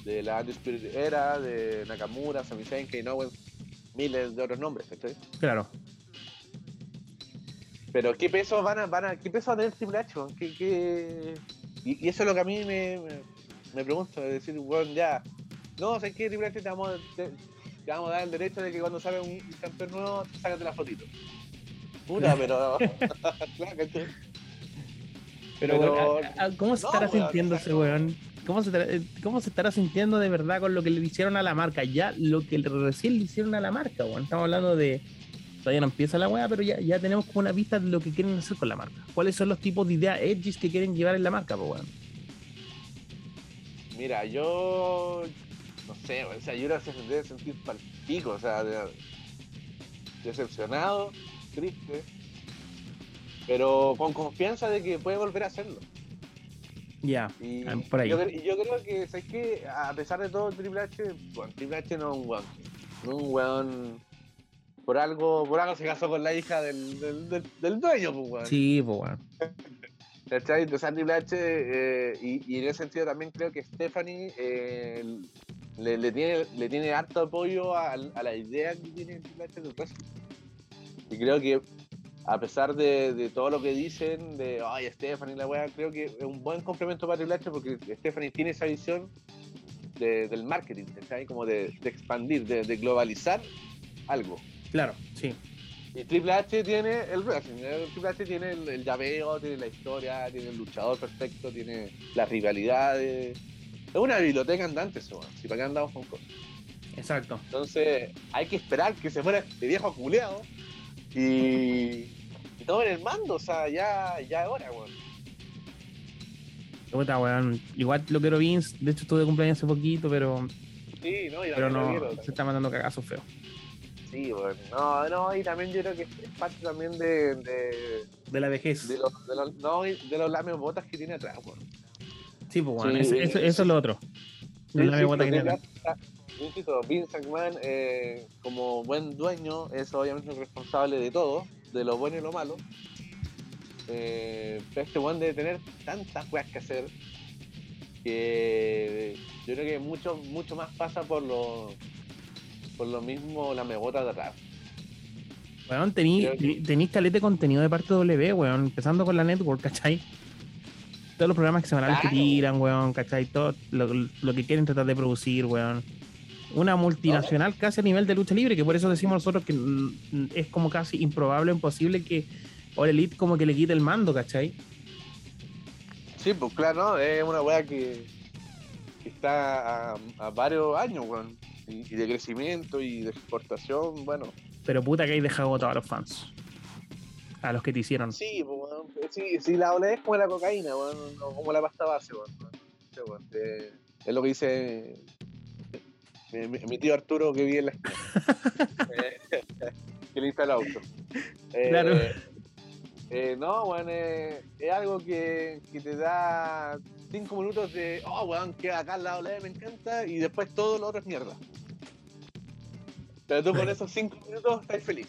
de la Undisputed Era, de Nakamura, Sami Zayn, Kane Owens, miles de otros nombres, ¿cachai? Claro. Pero ¿qué peso van a, van a, qué peso va a tener Triple H? ¿Qué, qué... Y, eso es lo que a mí me, me, pregunto, es decir, bueno, ya, no, sé qué, Triple H te vamos, te, vamos, a dar el derecho de que cuando salga un, campeón nuevo, sácate la fotito. Puta, pero... claro que pero, ¿cómo se estará sintiendo ese weón? ¿Cómo se, estará, ¿Cómo se estará sintiendo de verdad con lo que le hicieron a la marca? Ya lo que recién le hicieron a la marca, weón. Estamos hablando de todavía no empieza la weá, pero ya, ya tenemos como una vista de lo que quieren hacer con la marca. ¿Cuáles son los tipos de ideas edgys que quieren llevar en la marca, pues Mira, yo no sé, o sea, yo se debe sentir pico, o sea, decepcionado, triste, pero con confianza de que puede volver a hacerlo. Ya, y ah, por ahí. Yo, creo que, ¿sabes qué? A pesar de todo, Triple H, bueno, Triple H no es un weón, no es un weón por algo, por algo se casó con la hija del, del, del, dueño, pues, weón. Sí, pues, weón. ¿Cachai? Entonces, Triple H, eh, y, y, en ese sentido también creo que Stephanie eh, le, le, tiene, le tiene harto apoyo a, a la idea que tiene Triple H del wrestling. Y creo que a pesar de, de, todo lo que dicen de ay Stephanie la weá, creo que es un buen complemento para Triple H porque Stephanie tiene esa visión de, del marketing, ¿cachai? Como de, de expandir, de, globalizar algo. Claro, sí. Y Triple H tiene el wrestling, Triple H tiene el, llaveo, tiene la historia, tiene el luchador perfecto, tiene las rivalidades. Es una biblioteca andante eso, si para qué andamos con cosas. Exacto. Entonces hay que esperar que se fuera de viejo culeado y, y tomen el mando, o sea, ya, ya es hora, weón. Puta, weón. Igual lo quiero Vince, de hecho estuve de cumpleaños hace poquito, pero. Sí, no, pero no, se está mandando cagazos feos. Sí, bueno. No, no, y también yo creo que es parte también de. De, la vejez. De los, de los, no, de los lames botas que tiene atrás, bueno. Sí, pues bueno, eso, es lo otro. Los lames botas que tiene atrás. Vince McMahon, eh, como buen dueño, es obviamente el responsable de todo, de lo bueno y lo malo. Eh, pero este one debe tener tantas cosas que hacer que yo creo que mucho, mucho más pasa por los por lo mismo la megota de atrás. Weón, tenéis caleta de contenido de parte de W, weón, empezando con la network, ¿cachai? Todos los programas que se van que tiran, weón, ¿cachai? Todo lo, que quieren tratar de producir, weón. Una multinacional casi a nivel de lucha libre, que por eso decimos nosotros que es como casi improbable, imposible que All Elite como que le quite el mando, ¿cachai? Sí, pues claro, es una weá que, está a, a varios años, weón y, de crecimiento y de exportación, bueno. Pero puta que hay dejado a los fans. A los que te hicieron. Sí, pues, sí, sí, la OLED es como la cocaína, bueno, como la pasta base, bueno, eh, es lo que dice mi, tío Arturo que vive en la esquina. Eh, que le el auto. claro. Eh, no, bueno, es algo que, que, te da cinco minutos de, oh, weón, que acá al lado me encanta, y después todo lo otro es mierda. Pero tú con esos cinco minutos estás feliz.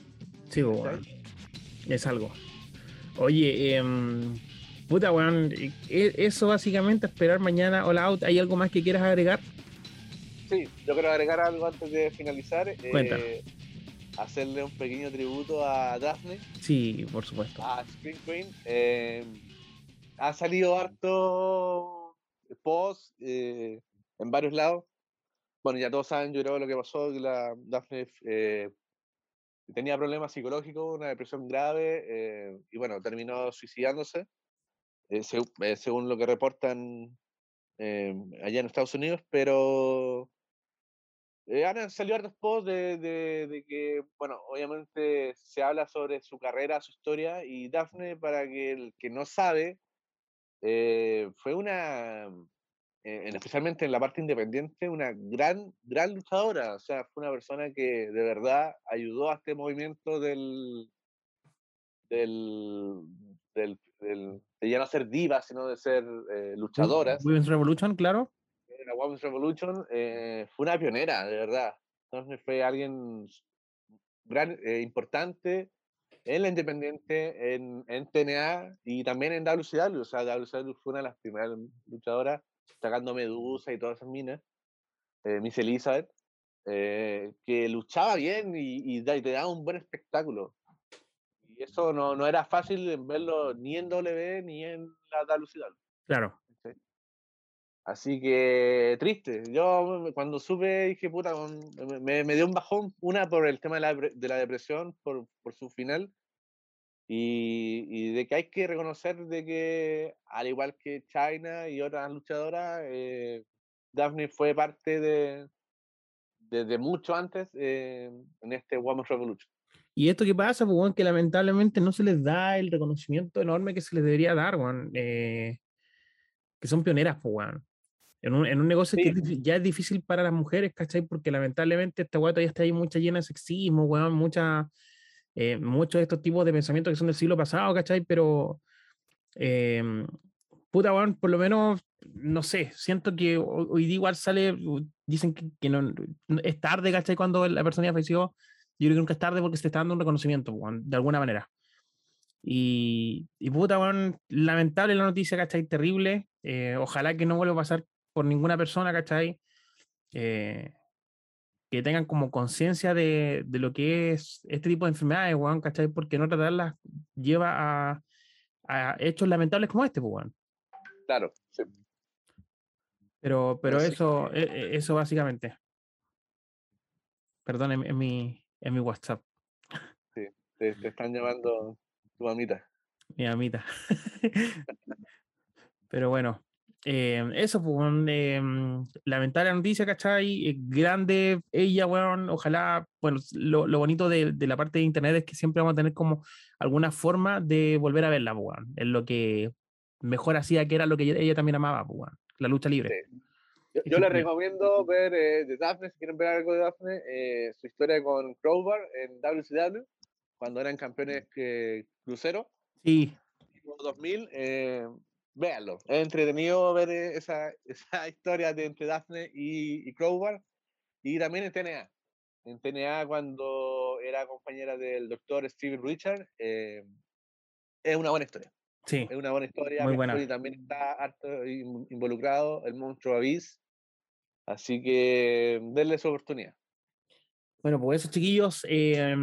Sí, weón. Es algo. Oye, eh, puta, weón, e, eso básicamente, esperar mañana All Out. ¿Hay algo más que quieras agregar? Sí, yo quiero agregar algo antes de finalizar. Eh, hacerle un pequeño tributo a Daphne. Sí, por supuesto. A Spring Queen. Eh, ha salido harto post eh, en varios lados. Bueno, ya todos saben, yo creo lo que pasó, que la Daphne eh, tenía problemas psicológicos, una depresión grave, y bueno, terminó suicidándose, según lo que reportan allá en Estados Unidos, pero eh, han salido hartos posts de, de, que, bueno, obviamente se habla sobre su carrera, su historia, y Daphne, para que el que no sabe, eh, fue una, eh, especialmente en la parte independiente, una gran, gran luchadora. O sea, fue una persona que de verdad ayudó a este movimiento del, del, del, de ya no ser diva, sino de ser luchadoras. Women's Revolution, claro Women's Revolution eh, fue una pionera, de verdad. Entonces fue alguien gran, eh, importante en la Independiente, en, en, TNA y también en WCW. O sea, WCW fue una de las primeras luchadoras, sacando Medusa y todas esas minas, eh, Miss Elizabeth, eh, que luchaba bien y, y, te daba un buen espectáculo. Y eso no, no era fácil verlo ni en W ni en la WCW. Claro. Así que triste. Yo cuando supe dije, puta, me, me dio un bajón. Una por el tema de la, de la depresión, por, por, su final. Y, y, de que hay que reconocer de que, al igual que China y otras luchadoras, eh, Daphne fue parte de desde mucho antes eh, en este Women's Revolution. Y esto que pasa, pues, que lamentablemente no se les da el reconocimiento enorme que se les debería dar, bueno, eh, que son pioneras, pues, en un, en un negocio que ya es difícil para las mujeres, ¿cachai? Porque lamentablemente esta weá todavía está ahí mucha llena de sexismo, weón, mucha, eh, muchos de estos tipos de pensamientos que son del siglo pasado, ¿cachai? Pero, eh, puta, weón, por lo menos, no sé, siento que hoy, día igual sale, dicen que, no, es tarde, ¿cachai? Cuando la persona ya falleció, yo creo que nunca es tarde porque se está dando un reconocimiento, weón, de alguna manera. Y, y puta, weón, lamentable la noticia, ¿cachai? Terrible. Eh, ojalá que no vuelva a pasar por ninguna persona, ¿cachai? Eh, que tengan como conciencia de, de, lo que es este tipo de enfermedades, weón, ¿cachai? Porque no tratarlas lleva a, a hechos lamentables como este, pues, weón. Claro, sí. Pero, pero eso, e, e, eso básicamente. Perdón, en, mi, en mi WhatsApp. Sí, te, te están llamando tu mamita. Mi mamita. pero bueno, eh, eso, pues, eh, lamentable noticia, ¿cachai? Eh, grande ella, weón. ojalá, bueno, lo, lo bonito de, de, la parte de internet es que siempre vamos a tener como alguna forma de volver a verla, pues, weón. Es lo que mejor hacía, que era lo que ella, también amaba, pues, weón. la lucha libre. Yo, yo les recomiendo ver de Daphne, si quieren ver algo de Daphne, su historia con Crowbar en WCW, cuando eran campeones crucero. Sí. 2000, véanlo. Es entretenido ver eh, esa, esa historia de entre Daphne y, y, Crowbar. Y también en TNA. En TNA, cuando era compañera del doctor Steven Richard, eh, es una buena historia. Sí. Es una buena historia. Muy buena. Y también está harto involucrado el monstruo Avis. Así que denle su oportunidad. Bueno, pues eso, chiquillos. Eh,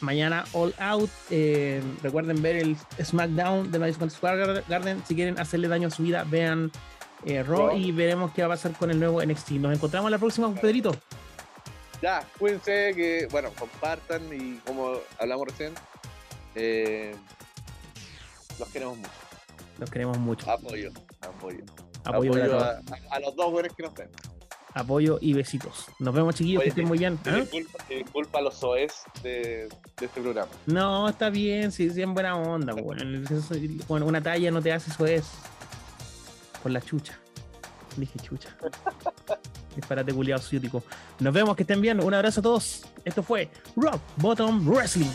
Mañana All Out. Eh, recuerden ver el SmackDown de Madison Square Garden. Si quieren hacerle daño a su vida, vean eh, Raw y veremos qué va a pasar con el nuevo NXT. Nos encontramos la próxima, Pedrito. Ya, cuídense que, bueno, compartan y como hablamos recién, eh, los queremos mucho. Los queremos mucho. Apoyo, apoyo. Apoyo, a, a, los dos buenos que nos ven apoyo y besitos. Nos vemos, chiquillos, que estén muy bien. ¿eh? Disculpa, a los OES de, de, este programa. No, está bien, sí, sí, en buena onda. Bueno, una talla no te hace SOES por la chucha. Dije chucha. Disparate culiado ciútico. Nos vemos, que estén bien. Un abrazo a todos. Esto fue Rock Bottom Wrestling.